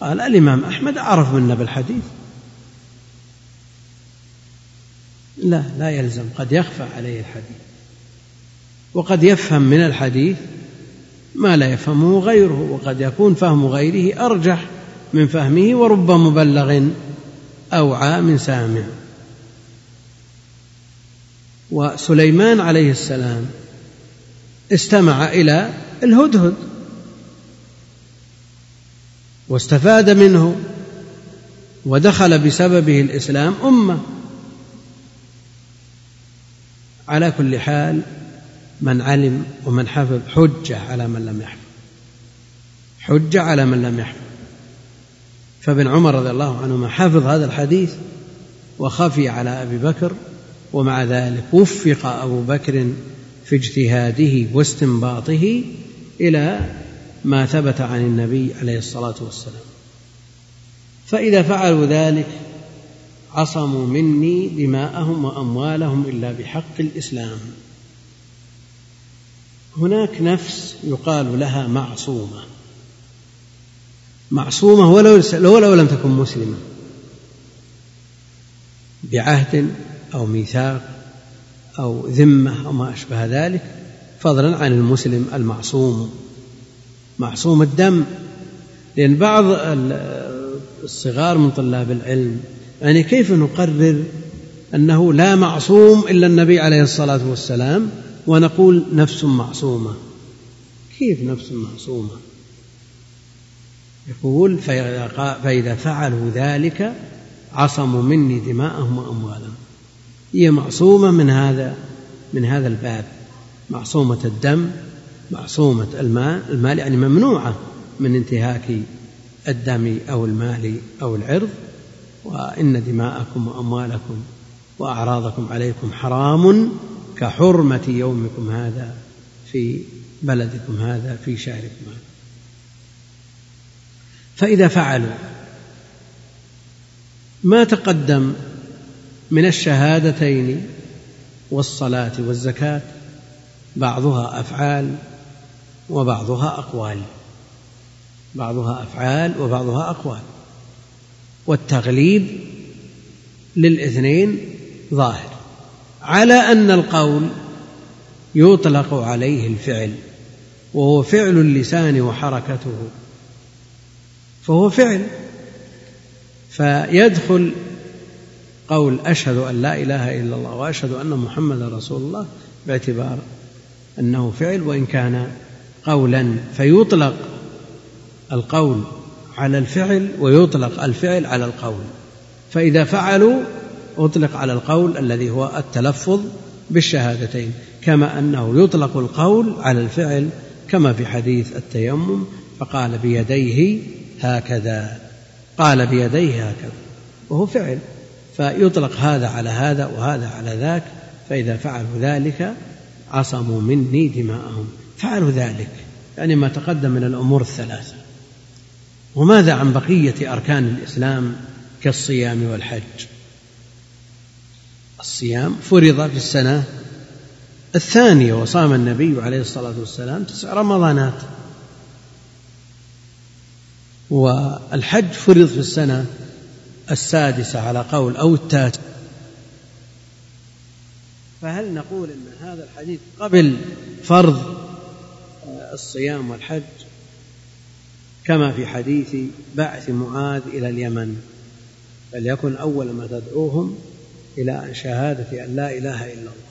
قال الإمام أحمد أعرف منا بالحديث. لا لا يلزم قد يخفى عليه الحديث. وقد يفهم من الحديث ما لا يفهمه غيره وقد يكون فهم غيره أرجح من فهمه ورب مبلغ أوعى من سامع. وسليمان عليه السلام استمع إلى الهدهد واستفاد منه ودخل بسببه الإسلام أمة. على كل حال من علم ومن حفظ حجة على من لم يحفظ. حجة على من لم يحفظ. فابن عمر رضي الله عنهما حفظ هذا الحديث وخفي على أبي بكر ومع ذلك وفق أبو بكر في اجتهاده واستنباطه إلى ما ثبت عن النبي عليه الصلاة والسلام. فإذا فعلوا ذلك عصموا مني دماءهم وأموالهم إلا بحق الإسلام. هناك نفس يقال لها معصومة. معصومة ولو ولو لم تكن مسلمة بعهد أو ميثاق أو ذمة أو ما أشبه ذلك فضلا عن المسلم المعصوم. معصوم الدم. لأن بعض الصغار من طلاب العلم يعني كيف نقرر أنه لا معصوم إلا النبي عليه الصلاة والسلام ونقول نفس معصومة؟ كيف نفس معصومة؟ يقول فإذا فعلوا ذلك عصموا مني دماءهم وأموالهم. هي معصومة من هذا من هذا الباب. معصومة الدم معصومة المال المال يعني ممنوعة من انتهاك الدم أو المال أو العرض. وإن دماءكم وأموالكم وأعراضكم عليكم حرام كحرمة يومكم هذا في بلدكم هذا في شهركم هذا. فإذا فعلوا ما تقدم من الشهادتين والصلاة والزكاة بعضها أفعال وبعضها أقوال. بعضها أفعال وبعضها أقوال. والتغليب للاثنين ظاهر. على أن القول يطلق عليه الفعل وهو فعل اللسان وحركته فهو فعل. فيدخل قول أشهد أن لا إله إلا الله وأشهد أن محمدا رسول الله باعتبار أنه فعل وإن كان قولا فيطلق القول على الفعل ويطلق الفعل على القول. فإذا فعلوا أطلق على القول الذي هو التلفظ بالشهادتين كما أنه يطلق القول على الفعل كما في حديث التيمم فقال بيديه هكذا قال بيديه هكذا وهو فعل. فيطلق هذا على هذا وهذا على ذاك فإذا فعلوا ذلك عصموا مني دماءهم. فعلوا ذلك يعني ما تقدم من الأمور الثلاثة. وماذا عن بقية أركان الإسلام كالصيام والحج؟ الصيام فرض في السنة الثانية وصام النبي عليه الصلاة والسلام تسع رمضانات. والحج فرض في السنة السادسة على قول أو التاسعة. فهل نقول أن هذا الحديث قبل فرض الصيام والحج كما في حديث بعث معاذ إلى اليمن؟ فليكن أول ما تدعوهم إلى شهادة أن لا إله إلا الله.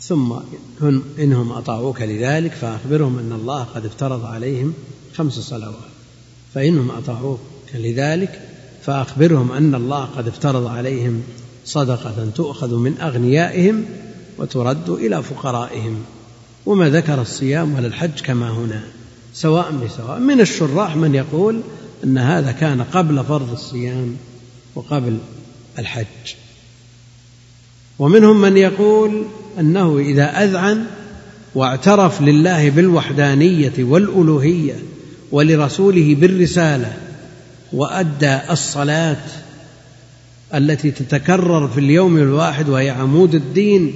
ثم إنهم أطاعوك لذلك فأخبرهم أن الله قد افترض عليهم خمس صلوات. فإنهم أطاعوك لذلك فأخبرهم أن الله قد افترض عليهم صدقة تؤخذ من أغنيائهم وترد إلى فقرائهم. وما ذكر الصيام ولا الحج كما هنا سواء بسواء. من الشراح من يقول أن هذا كان قبل فرض الصيام وقبل الحج. ومنهم من يقول أنه إذا أذعن واعترف لله بالوحدانية والألوهية ولرسوله بالرسالة وأدى الصلاة التي تتكرر في اليوم الواحد وهي عمود الدين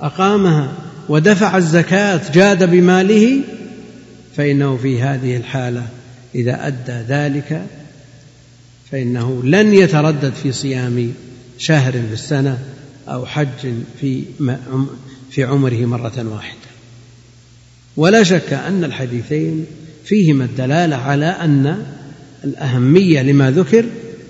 أقامها ودفع الزكاة جاد بماله فإنه في هذه الحالة إذا أدى ذلك فإنه لن يتردد في صيام شهر في السنة أو حج في في عمره مرة واحدة. ولا شك أن الحديثين فيهما الدلالة على أن الأهمية لما ذكر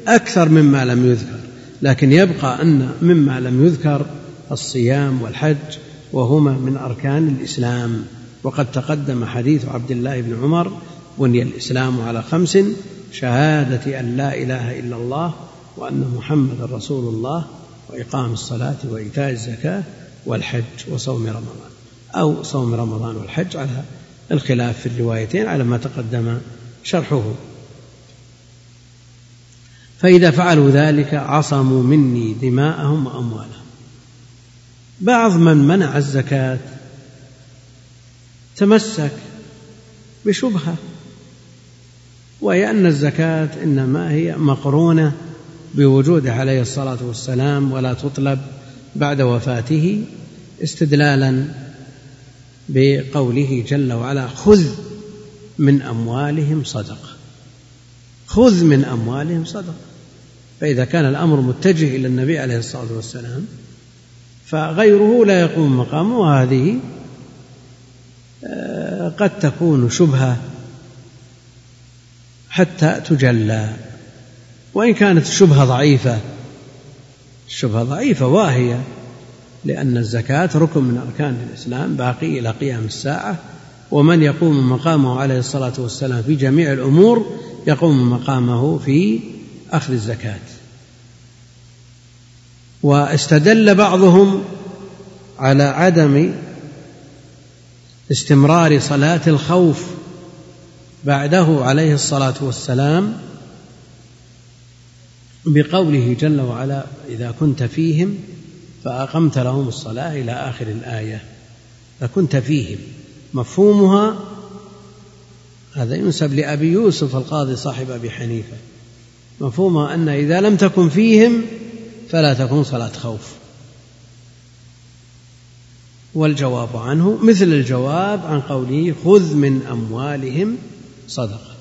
أكثر مما لم يذكر لكن يبقى أن مما لم يذكر الصيام والحج وهما من أركان الإسلام. وقد تقدم حديث عبد الله بن عمر بني الإسلام على خمس شهادة أن لا إله إلا الله وأن محمد رسول الله وإقام الصلاة وإيتاء الزكاة والحج وصوم رمضان أو صوم رمضان والحج على الخلاف في الروايتين على ما تقدم شرحه. فإذا فعلوا ذلك عصموا مني دماءهم وأموالهم. بعض من منع الزكاة تمسك بشبهة وهي أن الزكاة إنما هي مقرونة بوجوده عليه الصلاة والسلام ولا تطلب بعد وفاته استدلالا بقوله جل وعلا خذ من أموالهم صدقة. خذ من أموالهم صدقة. فإذا كان الأمر متجه إلى النبي عليه الصلاة والسلام فغيره لا يقوم مقامه وهذه آه، قد تكون شبهة حتى تجلى. وإن كانت الشبهة ضعيفة الشبهة ضعيفة واهية لأن الزكاة ركن من أركان الإسلام باقي إلى قيام الساعة. ومن يقوم مقامه عليه الصلاة والسلام في جميع الأمور يقوم مقامه في أخذ الزكاة. واستدل بعضهم على عدم استمرار صلاة الخوف بعده عليه الصلاة والسلام بقوله جل وعلا إذا كنت فيهم فأقمت لهم الصلاة إلى آخر الآية. فكنت فيهم. مفهومها هذا ينسب لأبي يوسف القاضي صاحب أبي حنيفة. مفهومها أن إذا لم تكن فيهم فلا تكون صلاة خوف. والجواب عنه مثل الجواب عن قوله خذ من أموالهم صدقة.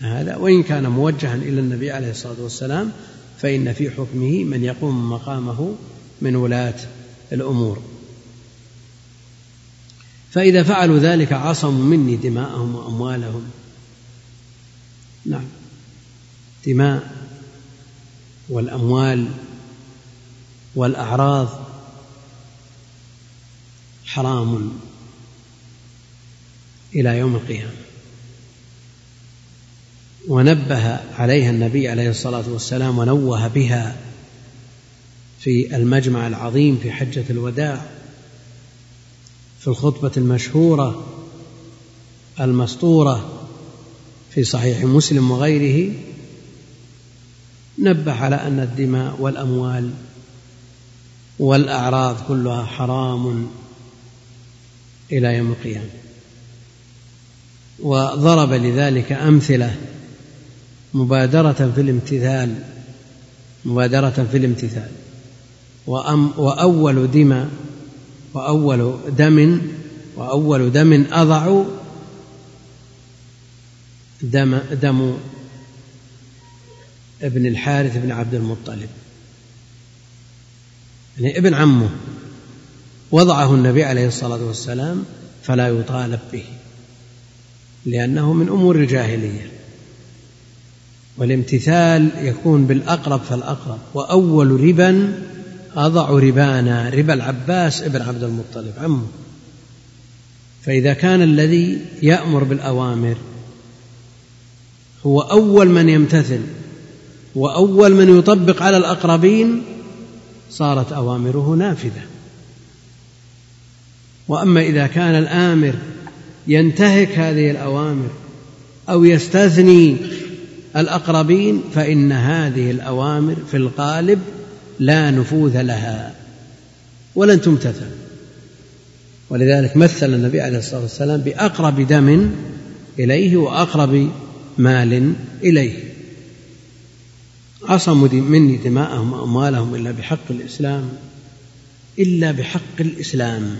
هذا وإن كان موجها إلى النبي عليه الصلاة والسلام فإن في حكمه من يقوم مقامه من ولاة الأمور. فإذا فعلوا ذلك عصموا مني دماءهم وأموالهم. نعم. دماء. والأموال والأعراض حرام إلى يوم القيامة. ونبه عليها النبي عليه الصلاة والسلام ونوه بها في المجمع العظيم في حجة الوداع في الخطبة المشهورة المسطورة في صحيح مسلم وغيره نبه على أن الدماء والأموال والأعراض كلها حرام إلى يوم القيامة. وضرب لذلك أمثلة مبادرة في الامتثال مبادرة في الامتثال. وأم وأول دم وأول دم وأول دم أضع دم دم ابن الحارث بن عبد المطلب. يعني ابن عمه وضعه النبي عليه الصلاة والسلام فلا يطالب به لأنه من أمور الجاهلية. والامتثال يكون بالأقرب فالأقرب وأول ربا أضع ربانا ربا العباس ابن عبد المطلب عمه. فإذا كان الذي يأمر بالأوامر هو أول من يمتثل وأول من يطبق على الأقربين صارت أوامره نافذة. وأما إذا كان الآمر ينتهك هذه الأوامر أو يستثني الأقربين فإن هذه الأوامر في الغالب لا نفوذ لها ولن تمتثل. ولذلك مثل النبي عليه الصلاة والسلام بأقرب دم إليه وأقرب مال إليه. عصموا مني دماءهم وأموالهم إلا بحق الإسلام إلا بحق الإسلام.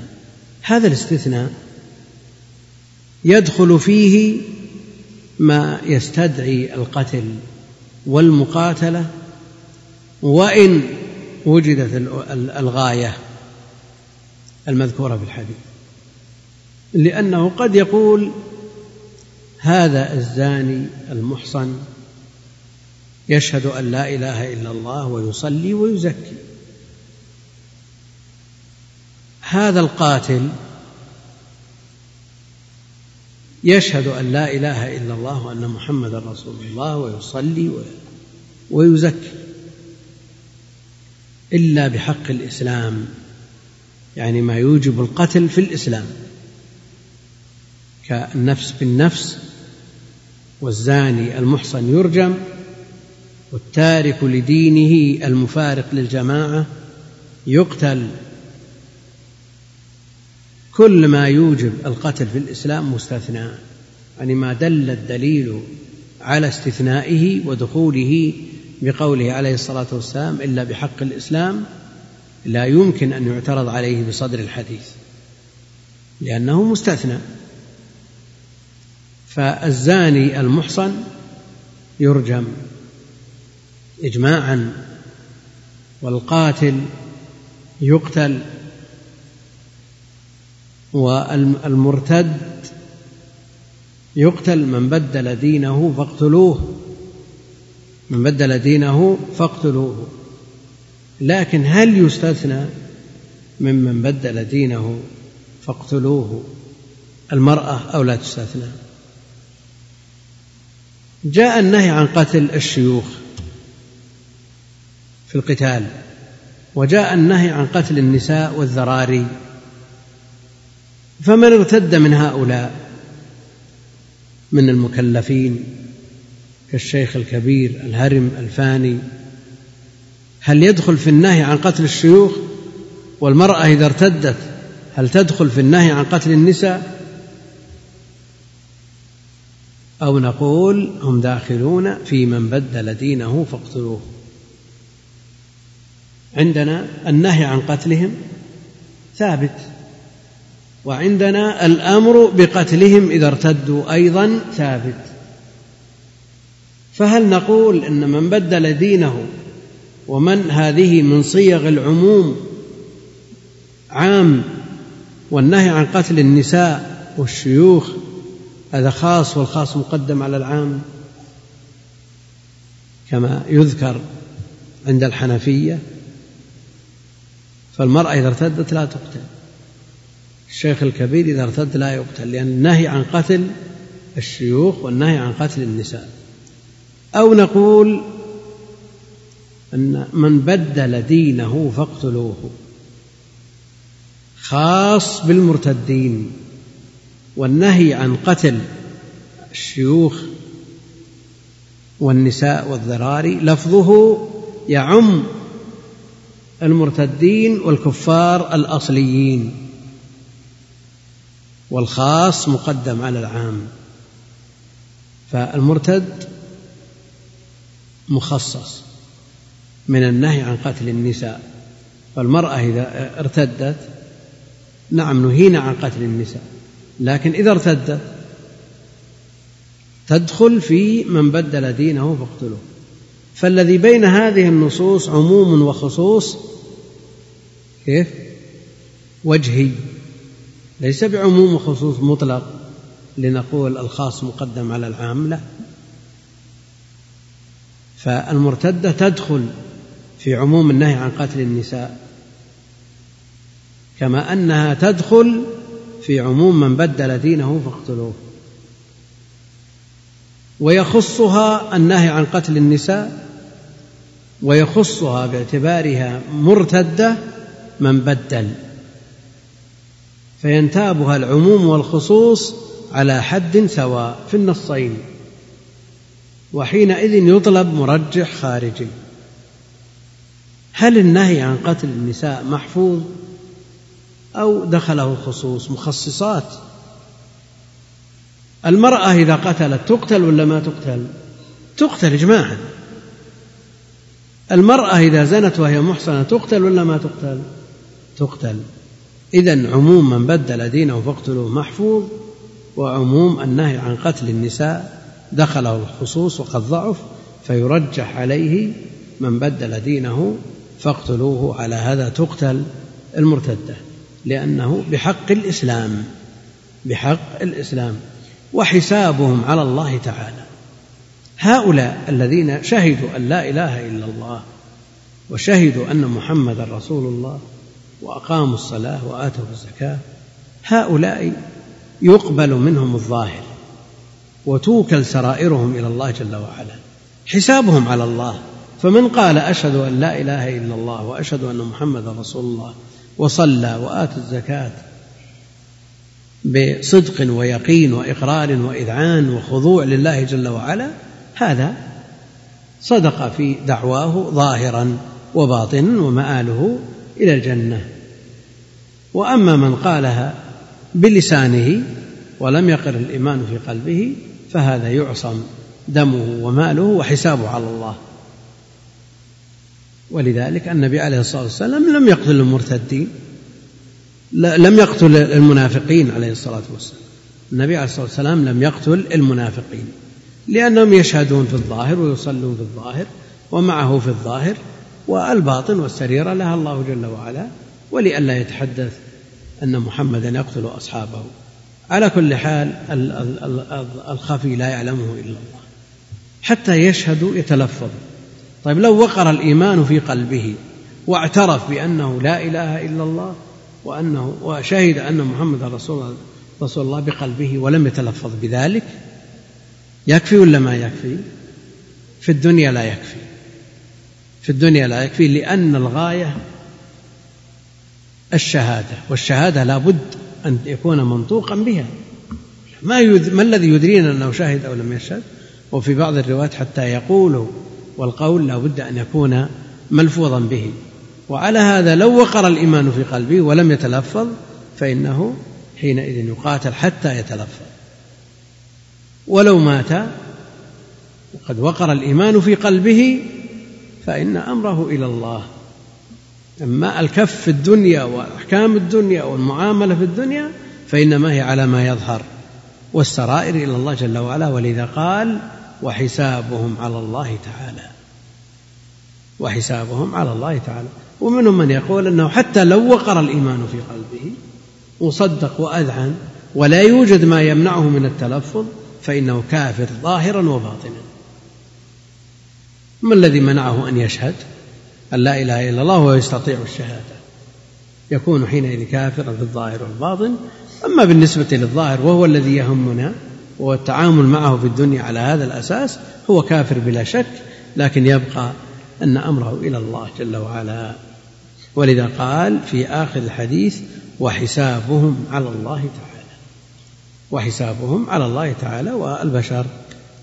هذا الاستثناء يدخل فيه ما يستدعي القتل والمقاتلة وإن وجدت الغاية المذكورة في الحديث. لأنه قد يقول هذا الزاني المحصن يشهد أن لا إله إلا الله ويصلي ويزكي. هذا القاتل يشهد أن لا إله إلا الله وأن محمدا رسول الله ويصلي ويزكي. إلا بحق الإسلام يعني ما يوجب القتل في الإسلام كالنفس بالنفس والزاني المحصن يرجم والتارك لدينه المفارق للجماعة يقتل كل ما يوجب القتل في الإسلام مستثنى يعني ما دل الدليل على استثنائه ودخوله بقوله عليه الصلاة والسلام إلا بحق الإسلام لا يمكن أن يعترض عليه بصدر الحديث لأنه مستثنى. فالزاني المحصن يرجم. إجماعا والقاتل يقتل والمرتد يقتل من بدل دينه فاقتلوه من بدل دينه فاقتلوه. لكن هل يستثنى ممن بدل دينه فاقتلوه؟ المرأة أو لا تستثنى؟ جاء النهي عن قتل الشيوخ. في القتال وجاء النهي عن قتل النساء والذراري. فمن ارتد من هؤلاء؟ من المكلفين كالشيخ الكبير الهرم الفاني. هل يدخل في النهي عن قتل الشيوخ؟ والمرأة إذا ارتدت هل تدخل في النهي عن قتل النساء؟ أو نقول هم داخلون في من بدل دينه فاقتلوه. عندنا النهي عن قتلهم ثابت وعندنا الأمر بقتلهم إذا ارتدوا أيضا ثابت. فهل نقول إن من بدل دينه ومن هذه من صيغ العموم عام والنهي عن قتل النساء والشيوخ هذا خاص والخاص مقدم على العام؟ كما يذكر عند الحنفية فالمرأة إذا ارتدت لا تقتل. الشيخ الكبير إذا ارتد لا يقتل لأن النهي عن قتل الشيوخ والنهي عن قتل النساء. أو نقول أن من بدل دينه فاقتلوه خاص بالمرتدين. والنهي عن قتل الشيوخ والنساء والذراري لفظه يعم المرتدين والكفار الأصليين والخاص مقدم على العام. فالمرتد مخصص من النهي عن قتل النساء فالمرأة إذا ارتدت نعم نهينا عن قتل النساء لكن إذا ارتدت تدخل في من بدل دينه فاقتلوه. فالذي بين هذه النصوص عموم وخصوص كيف؟ وجهي. ليس بعموم وخصوص مطلق لنقول الخاص مقدم على العام لا. فالمرتدة تدخل في عموم النهي عن قتل النساء كما أنها تدخل في عموم من بدل دينه فاقتلوه. ويخصها النهي عن قتل النساء ويخصها باعتبارها مرتدة من بدل. فينتابها العموم والخصوص على حد سواء في النصين وحينئذ يطلب مرجح خارجي. هل النهي عن قتل النساء محفوظ؟ أو دخله الخصوص مخصصات؟ المرأة إذا قتلت تقتل ولا ما تقتل؟ تقتل اجماعا. المرأة إذا زنت وهي محصنة تقتل ولا ما تقتل؟ تقتل. إذا عموم من بدل دينه فاقتلوه محفوظ وعموم النهي عن قتل النساء دخله الخصوص وقد ضعف فيرجح عليه من بدل دينه فاقتلوه على هذا تقتل المرتدة لأنه بحق الإسلام بحق الإسلام وحسابهم على الله تعالى. هؤلاء الذين شهدوا أن لا إله إلا الله وشهدوا أن محمدا رسول الله وأقاموا الصلاة وآتوا الزكاة هؤلاء يقبل منهم الظاهر وتوكل سرائرهم إلى الله جل وعلا حسابهم على الله. فمن قال أشهد أن لا إله إلا الله وأشهد أن محمدا رسول الله وصلى واتى الزكاة بصدق ويقين وإقرار وإذعان وخضوع لله جل وعلا هذا صدق في دعواه ظاهرا وباطنا ومآله إلى الجنة. وأما من قالها بلسانه ولم يقر الإيمان في قلبه فهذا يعصم دمه وماله وحسابه على الله. ولذلك النبي عليه الصلاة والسلام لم يقتل المرتدين لم يقتل المنافقين عليه الصلاة والسلام. النبي عليه الصلاة والسلام لم يقتل المنافقين. لأنهم يشهدون في الظاهر ويصلون في الظاهر ومعه في الظاهر والباطن والسريرة لها الله جل وعلا ولئلا يتحدث أن محمدا يقتل أصحابه. على كل حال الخفي لا يعلمه إلا الله. حتى يشهد يتلفظ. طيب لو وقر الإيمان في قلبه واعترف بأنه لا إله إلا الله وأنه وشهد أن محمد رسول رسول الله بقلبه ولم يتلفظ بذلك يكفي ولا ما يكفي؟ في الدنيا لا يكفي. في الدنيا لا يكفي لأن الغاية الشهادة والشهادة لا بد أن يكون منطوقا بها. ما, يد... ما الذي يدرينا أنه شهد أو لم يشهد؟ وفي بعض الروايات حتى يقول والقول لا بد أن يكون ملفوظا به. وعلى هذا لو وقر الإيمان في قلبه ولم يتلفظ فإنه حينئذ يقاتل حتى يتلفظ. ولو مات وقد وقر الإيمان في قلبه فإن أمره إلى الله. أما الكف في الدنيا وأحكام الدنيا والمعاملة في الدنيا فإنما هي على ما يظهر. والسرائر إلى الله جل وعلا ولذا قال وحسابهم على الله تعالى. وحسابهم على الله تعالى. ومنهم من يقول أنه حتى لو وقر الإيمان في قلبه وصدق وأذعن ولا يوجد ما يمنعه من التلفظ فإنه كافر ظاهرا وباطنا. ما الذي منعه أن يشهد؟ أن لا إله إلا الله ويستطيع الشهادة. يكون حينئذ كافرا في الظاهر والباطن. أما بالنسبة للظاهر وهو الذي يهمنا وهو التعامل معه في الدنيا على هذا الأساس هو كافر بلا شك لكن يبقى أن أمره إلى الله جل وعلا. ولذا قال في آخر الحديث وحسابهم على الله تعالى. وحسابهم على الله تعالى والبشر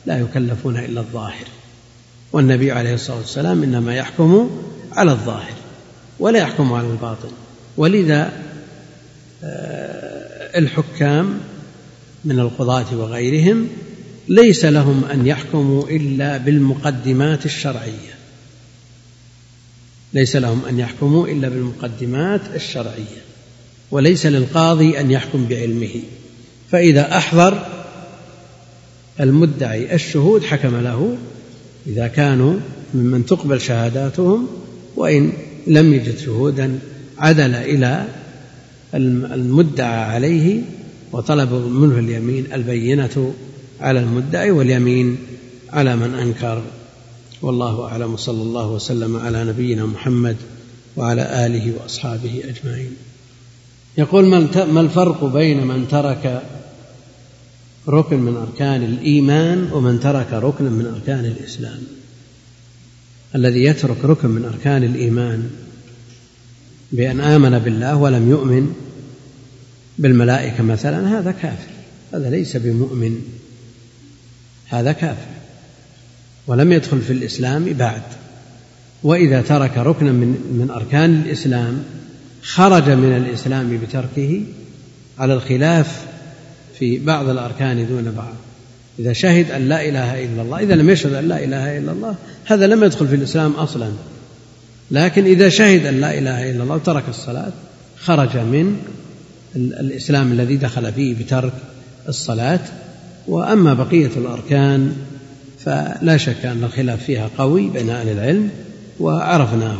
لا يكلفون إلا الظاهر. والنبي عليه الصلاة والسلام إنما يحكم على الظاهر ولا يحكم على الباطن. ولذا آه، الحكام من القضاة وغيرهم ليس لهم أن يحكموا إلا بالمقدمات الشرعية. ليس لهم أن يحكموا إلا بالمقدمات الشرعية. وليس للقاضي أن يحكم بعلمه. فإذا أحضر المدعي الشهود حكم له إذا كانوا ممن تقبل شهاداتهم وإن لم يجد شهودا عدل إلى المدعى عليه وطلب منه اليمين البينة على المدعي واليمين على من أنكر. والله أعلم. صلى الله وسلم على نبينا محمد وعلى آله وأصحابه أجمعين. يقول ما الفرق بين من ترك ركن من أركان الإيمان ومن ترك ركنا من أركان الإسلام؟ الذي يترك ركن من أركان الإيمان بأن آمن بالله ولم يؤمن بالملائكة مثلا هذا كافر. هذا ليس بمؤمن. هذا كافر. ولم يدخل في الإسلام بعد. وإذا ترك ركنا من من أركان الإسلام خرج من الإسلام بتركه على الخلاف في بعض الأركان دون بعض. إذا شهد أن لا إله إلا الله إذا لم يشهد أن لا إله إلا الله هذا لم يدخل في الإسلام أصلا. لكن إذا شهد أن لا إله إلا الله وترك الصلاة خرج من الإسلام الذي دخل فيه بترك الصلاة. وأما بقية الأركان فلا شك أن الخلاف فيها قوي بين أهل العلم وعرفناه.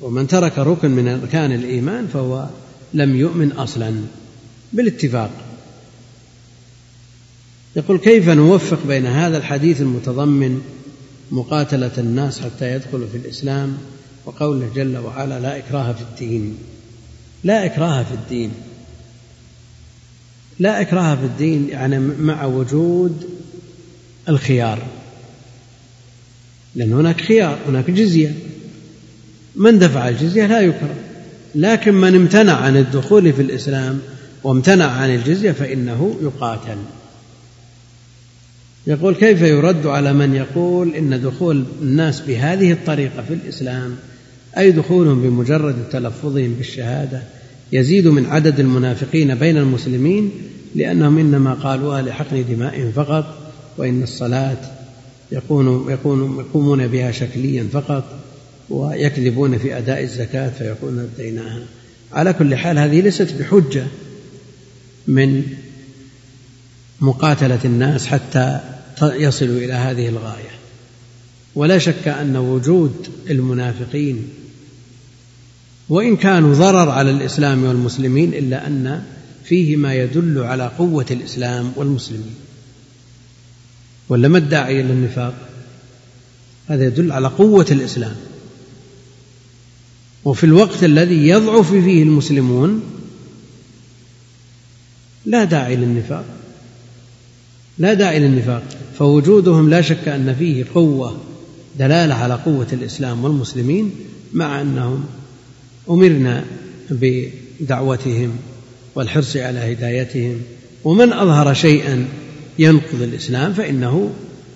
ومن ترك ركن من أركان الإيمان فهو لم يؤمن أصلا. بالاتفاق. يقول كيف نوفق بين هذا الحديث المتضمن مقاتلة الناس حتى يدخلوا في الإسلام وقوله جل وعلا لا إكراه في الدين؟ لا إكراه في الدين. لا إكراه في الدين يعني مع وجود الخيار. لأن هناك خيار هناك جزية. من دفع الجزية لا يكره. لكن من امتنع عن الدخول في الإسلام وامتنع عن الجزية فإنه يقاتل. يقول كيف يرد على من يقول إن دخول الناس بهذه الطريقة في الإسلام أي دخولهم بمجرد تلفظهم بالشهادة يزيد من عدد المنافقين بين المسلمين لأنهم إنما قالوها لحقن دمائهم فقط وإن الصلاة يكون يقومون بها شكليا فقط ويكذبون في أداء الزكاة فيقولون ابتيناها على كل حال هذه ليست بحجة من مقاتلة الناس حتى يصلوا إلى هذه الغاية. ولا شك أن وجود المنافقين وإن كانوا ضرر على الإسلام والمسلمين إلا أن فيه ما يدل على قوة الإسلام والمسلمين. ولا ما الداعي إلى النفاق هذا يدل على قوة الإسلام. وفي الوقت الذي يضعف فيه المسلمون لا داعي للنفاق. لا داعي للنفاق. فوجودهم لا شك أن فيه قوة دلالة على قوة الإسلام والمسلمين مع أنهم أمرنا بدعوتهم والحرص على هدايتهم. ومن أظهر شيئا ينقض الإسلام فإنه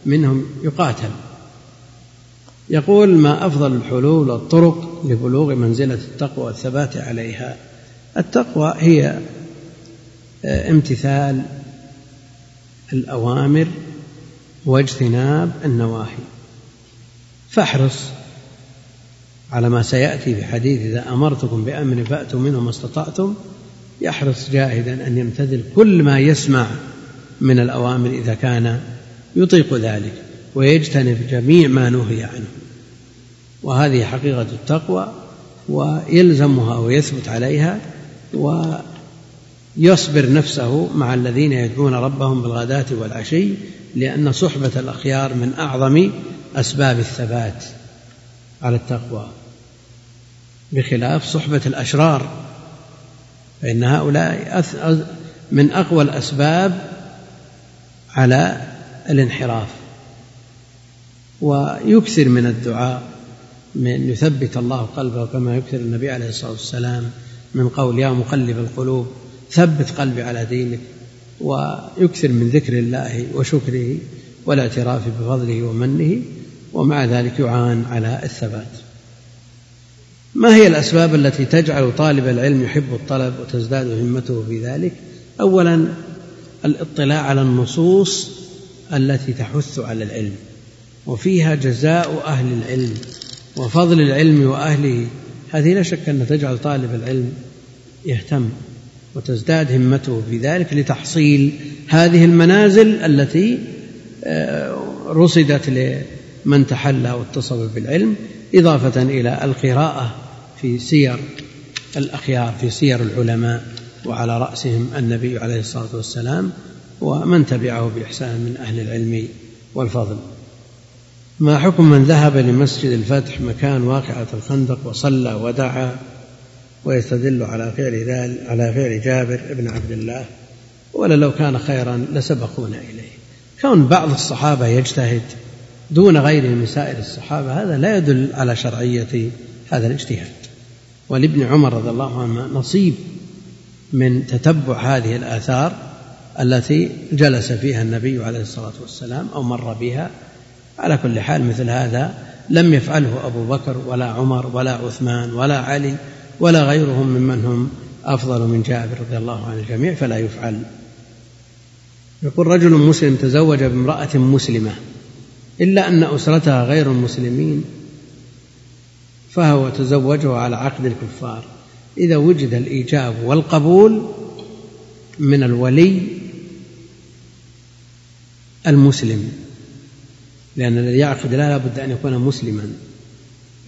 منهم يقاتل. يقول ما أفضل الحلول والطرق لبلوغ منزلة التقوى والثبات عليها؟ التقوى هي آه، امتثال الأوامر واجتناب النواهي. فاحرص على ما سيأتي في حديث إذا أمرتكم بأمر فأتوا منه ما استطعتم. يحرص جاهدا أن يمتثل كل ما يسمع من الأوامر إذا كان يطيق ذلك. ويجتنب جميع ما نهي عنه. وهذه حقيقة التقوى ويلزمها ويثبت عليها ويصبر نفسه مع الذين يدعون ربهم بالغداة والعشي لأن صحبة الأخيار من أعظم أسباب الثبات على التقوى. بخلاف صحبة الأشرار فإن هؤلاء من أقوى الأسباب على الانحراف. ويكثر من الدعاء من يثبت الله قلبه كما يكثر النبي عليه الصلاة والسلام من قول يا مقلب القلوب ثبت قلبي على دينك ويكثر من ذكر الله وشكره والاعتراف بفضله ومنه ومع ذلك يعان على الثبات. ما هي الأسباب التي تجعل طالب العلم يحب الطلب وتزداد همته في ذلك؟ اولا الاطلاع على النصوص التي تحث على العلم. وفيها جزاء أهل العلم وفضل العلم وأهله. هذه لا شك أن تجعل طالب العلم يهتم وتزداد همته. في ذلك لتحصيل هذه المنازل التي آه، رصدت لمن تحلى واتصف بالعلم إضافة إلى القراءة في سير الأخيار في سير العلماء وعلى رأسهم النبي عليه الصلاة والسلام ومن تبعه بإحسان من أهل العلم والفضل. ما حكم من ذهب لمسجد الفتح مكان واقعة الخندق وصلى ودعا ويستدل على فعل ذلك على فعل جابر بن عبد الله؟ ولا لو كان خيرا لسبقونا إليه. كون بعض الصحابة يجتهد دون غيره من سائر الصحابة هذا لا يدل على شرعية هذا الاجتهاد. ولابن عمر رضي الله عنه نصيب من تتبع هذه الآثار التي جلس فيها النبي عليه الصلاة والسلام أو مر بها على كل حال مثل هذا لم يفعله أبو بكر ولا عمر ولا عثمان ولا علي ولا غيرهم ممن هم أفضل من جابر رضي الله عن الجميع فلا يفعل. يقول رجل مسلم تزوج بامرأة مسلمة إلا أن أسرتها غير المسلمين فهو تزوجه على عقد الكفار. إذا وجد الإيجاب والقبول من الولي المسلم. لأن الذي يعقد لا بد أن يكون مسلما.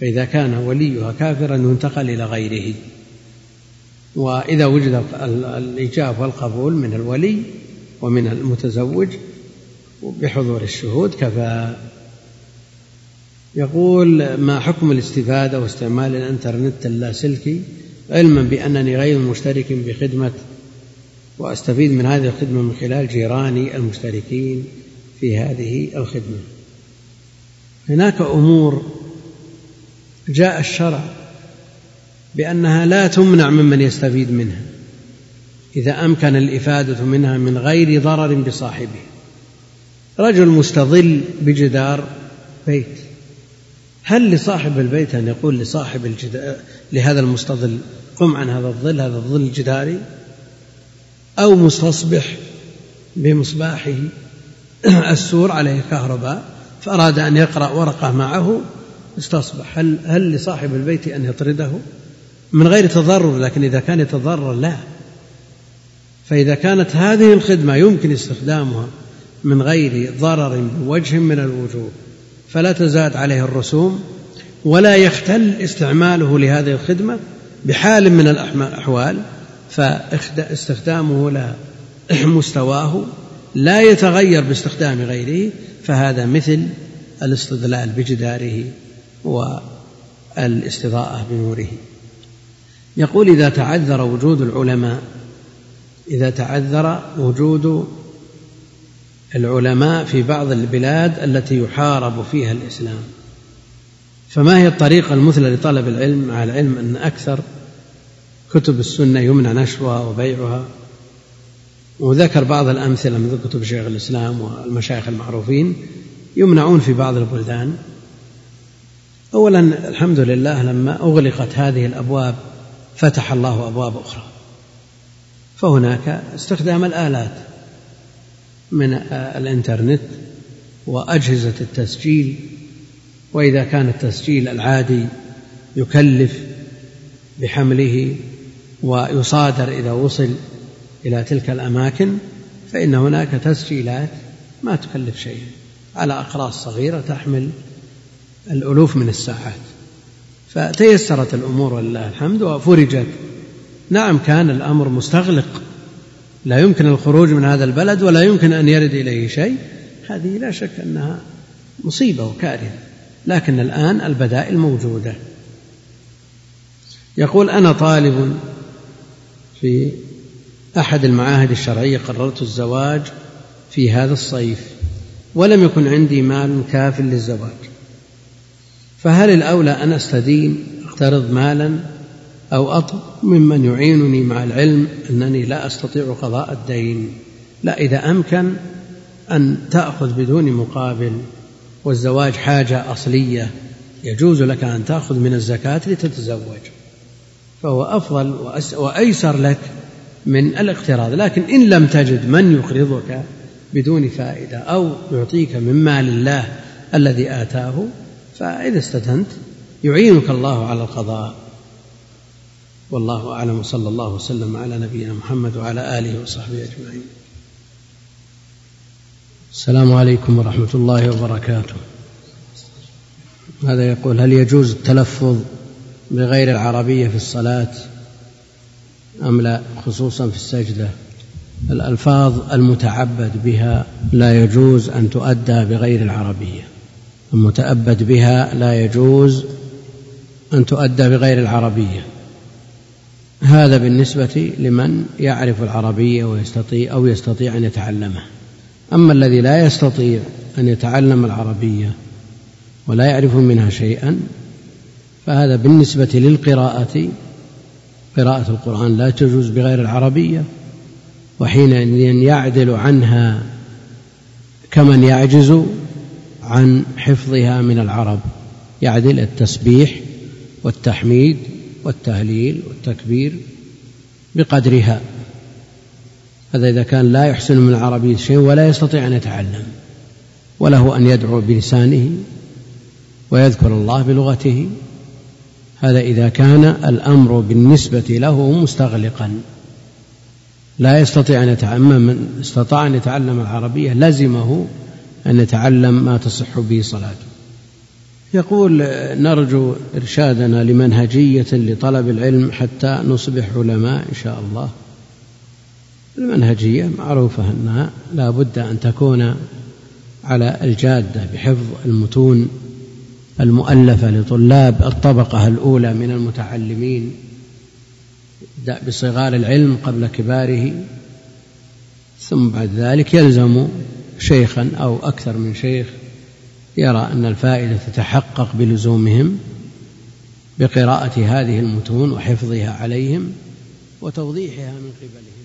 فإذا كان وليها كافرا ينتقل إلى غيره. وإذا وجد الإيجاب والقبول من الولي ومن المتزوج بحضور الشهود كفى. يقول ما حكم الاستفادة واستعمال الإنترنت اللاسلكي؟ علما بأنني غير مشترك بخدمة وأستفيد من هذه الخدمة من خلال جيراني المشتركين في هذه الخدمة. هناك أمور جاء الشرع بأنها لا تمنع ممن يستفيد منها إذا أمكن الإفادة منها من غير ضرر بصاحبه. رجل مستظل بجدار بيت هل لصاحب البيت أن يقول لصاحب الجدار لهذا المستظل قم عن هذا الظل هذا الظل الجداري أو مستصبح بمصباحه السور عليه كهرباء فأراد أن يقرأ ورقة معه استصبح. هل هل لصاحب البيت أن يطرده؟ من غير تضرر لكن إذا كان يتضرر لا. فإذا كانت هذه الخدمة يمكن استخدامها من غير ضرر بوجه من الوجوه فلا تزاد عليه الرسوم ولا يختل استعماله لهذه الخدمة بحال من الأحوال فاستخدامه لا مستواه لا يتغير باستخدام غيره. فهذا مثل الاستدلال بجداره والاستضاءة بنوره. يقول إذا تعذر وجود العلماء إذا تعذر وجود العلماء في بعض البلاد التي يحارب فيها الإسلام. فما هي الطريقة المثلى لطلب العلم مع العلم أن أكثر كتب السنة يمنع نشرها وبيعها؟ وذكر بعض الأمثلة من كتب شيخ الإسلام والمشايخ المعروفين يمنعون في بعض البلدان. أولا الحمد لله لما أغلقت هذه الأبواب فتح الله أبواب أخرى. فهناك استخدام الآلات من الإنترنت وأجهزة التسجيل. وإذا كان التسجيل العادي يكلف بحمله ويصادر إذا وصل إلى تلك الأماكن فإن هناك تسجيلات ما تكلف شيئا. على أقراص صغيرة تحمل الألوف من الساعات فتيسرت الأمور ولله الحمد وفرجت. نعم كان الأمر مستغلق. لا يمكن الخروج من هذا البلد ولا يمكن أن يرد إليه شيء. هذه لا شك أنها مصيبة وكارثة لكن الآن البدائل موجودة. يقول أنا طالب في أحد المعاهد الشرعية قررت الزواج في هذا الصيف ولم يكن عندي مال كاف للزواج. فهل الأولى أن أستدين أقترض مالا أو أطلب ممن يعينني مع العلم أنني لا أستطيع قضاء الدين؟ لا إذا أمكن أن تأخذ بدون مقابل والزواج حاجة أصلية يجوز لك أن تأخذ من الزكاة لتتزوج. فهو أفضل وأيسر لك من الاقتراض لكن إن لم تجد من يقرضك بدون فائدة أو يعطيك من مال الله الذي آتاه فإذا استدنت يعينك الله على القضاء. والله أعلم صلى الله وسلم على نبينا محمد وعلى آله وصحبه أجمعين. السلام عليكم ورحمة الله وبركاته. هذا يقول هل يجوز التلفظ بغير العربية في الصلاة؟ أم لا؟ خصوصا في السجدة. الألفاظ المتعبد بها لا يجوز أن تؤدى بغير العربية. المتأبد بها لا يجوز أن تؤدى بغير العربية. هذا بالنسبة لمن يعرف العربية ويستطيع أو يستطيع أن يتعلمها أما الذي لا يستطيع أن يتعلم العربية ولا يعرف منها شيئا فهذا بالنسبة للقراءة قراءة القرآن لا تجوز بغير العربية وحينئذ يعدل عنها كمن يعجز عن حفظها من العرب. يعدل التسبيح والتحميد والتهليل والتكبير بقدرها. هذا إذا كان لا يحسن من العربية شيء ولا يستطيع أن يتعلم وله أن يدعو بلسانه ويذكر الله بلغته. هذا إذا كان الأمر بالنسبة له مستغلقا. لا يستطيع أن يتعلم من استطاع أن يتعلم العربية لزمه أن يتعلم ما تصح به صلاته. يقول نرجو إرشادنا لمنهجية لطلب العلم حتى نصبح علماء إن شاء الله. المنهجية معروفة أنها لا بد أن تكون على الجادة بحفظ المتون المؤلفة لطلاب الطبقة الأولى من المتعلمين بصغار العلم قبل كباره ثم بعد ذلك يلزم شيخا أو أكثر من شيخ يرى أن الفائدة تتحقق بلزومهم بقراءة هذه المتون وحفظها عليهم وتوضيحها من قبلهم.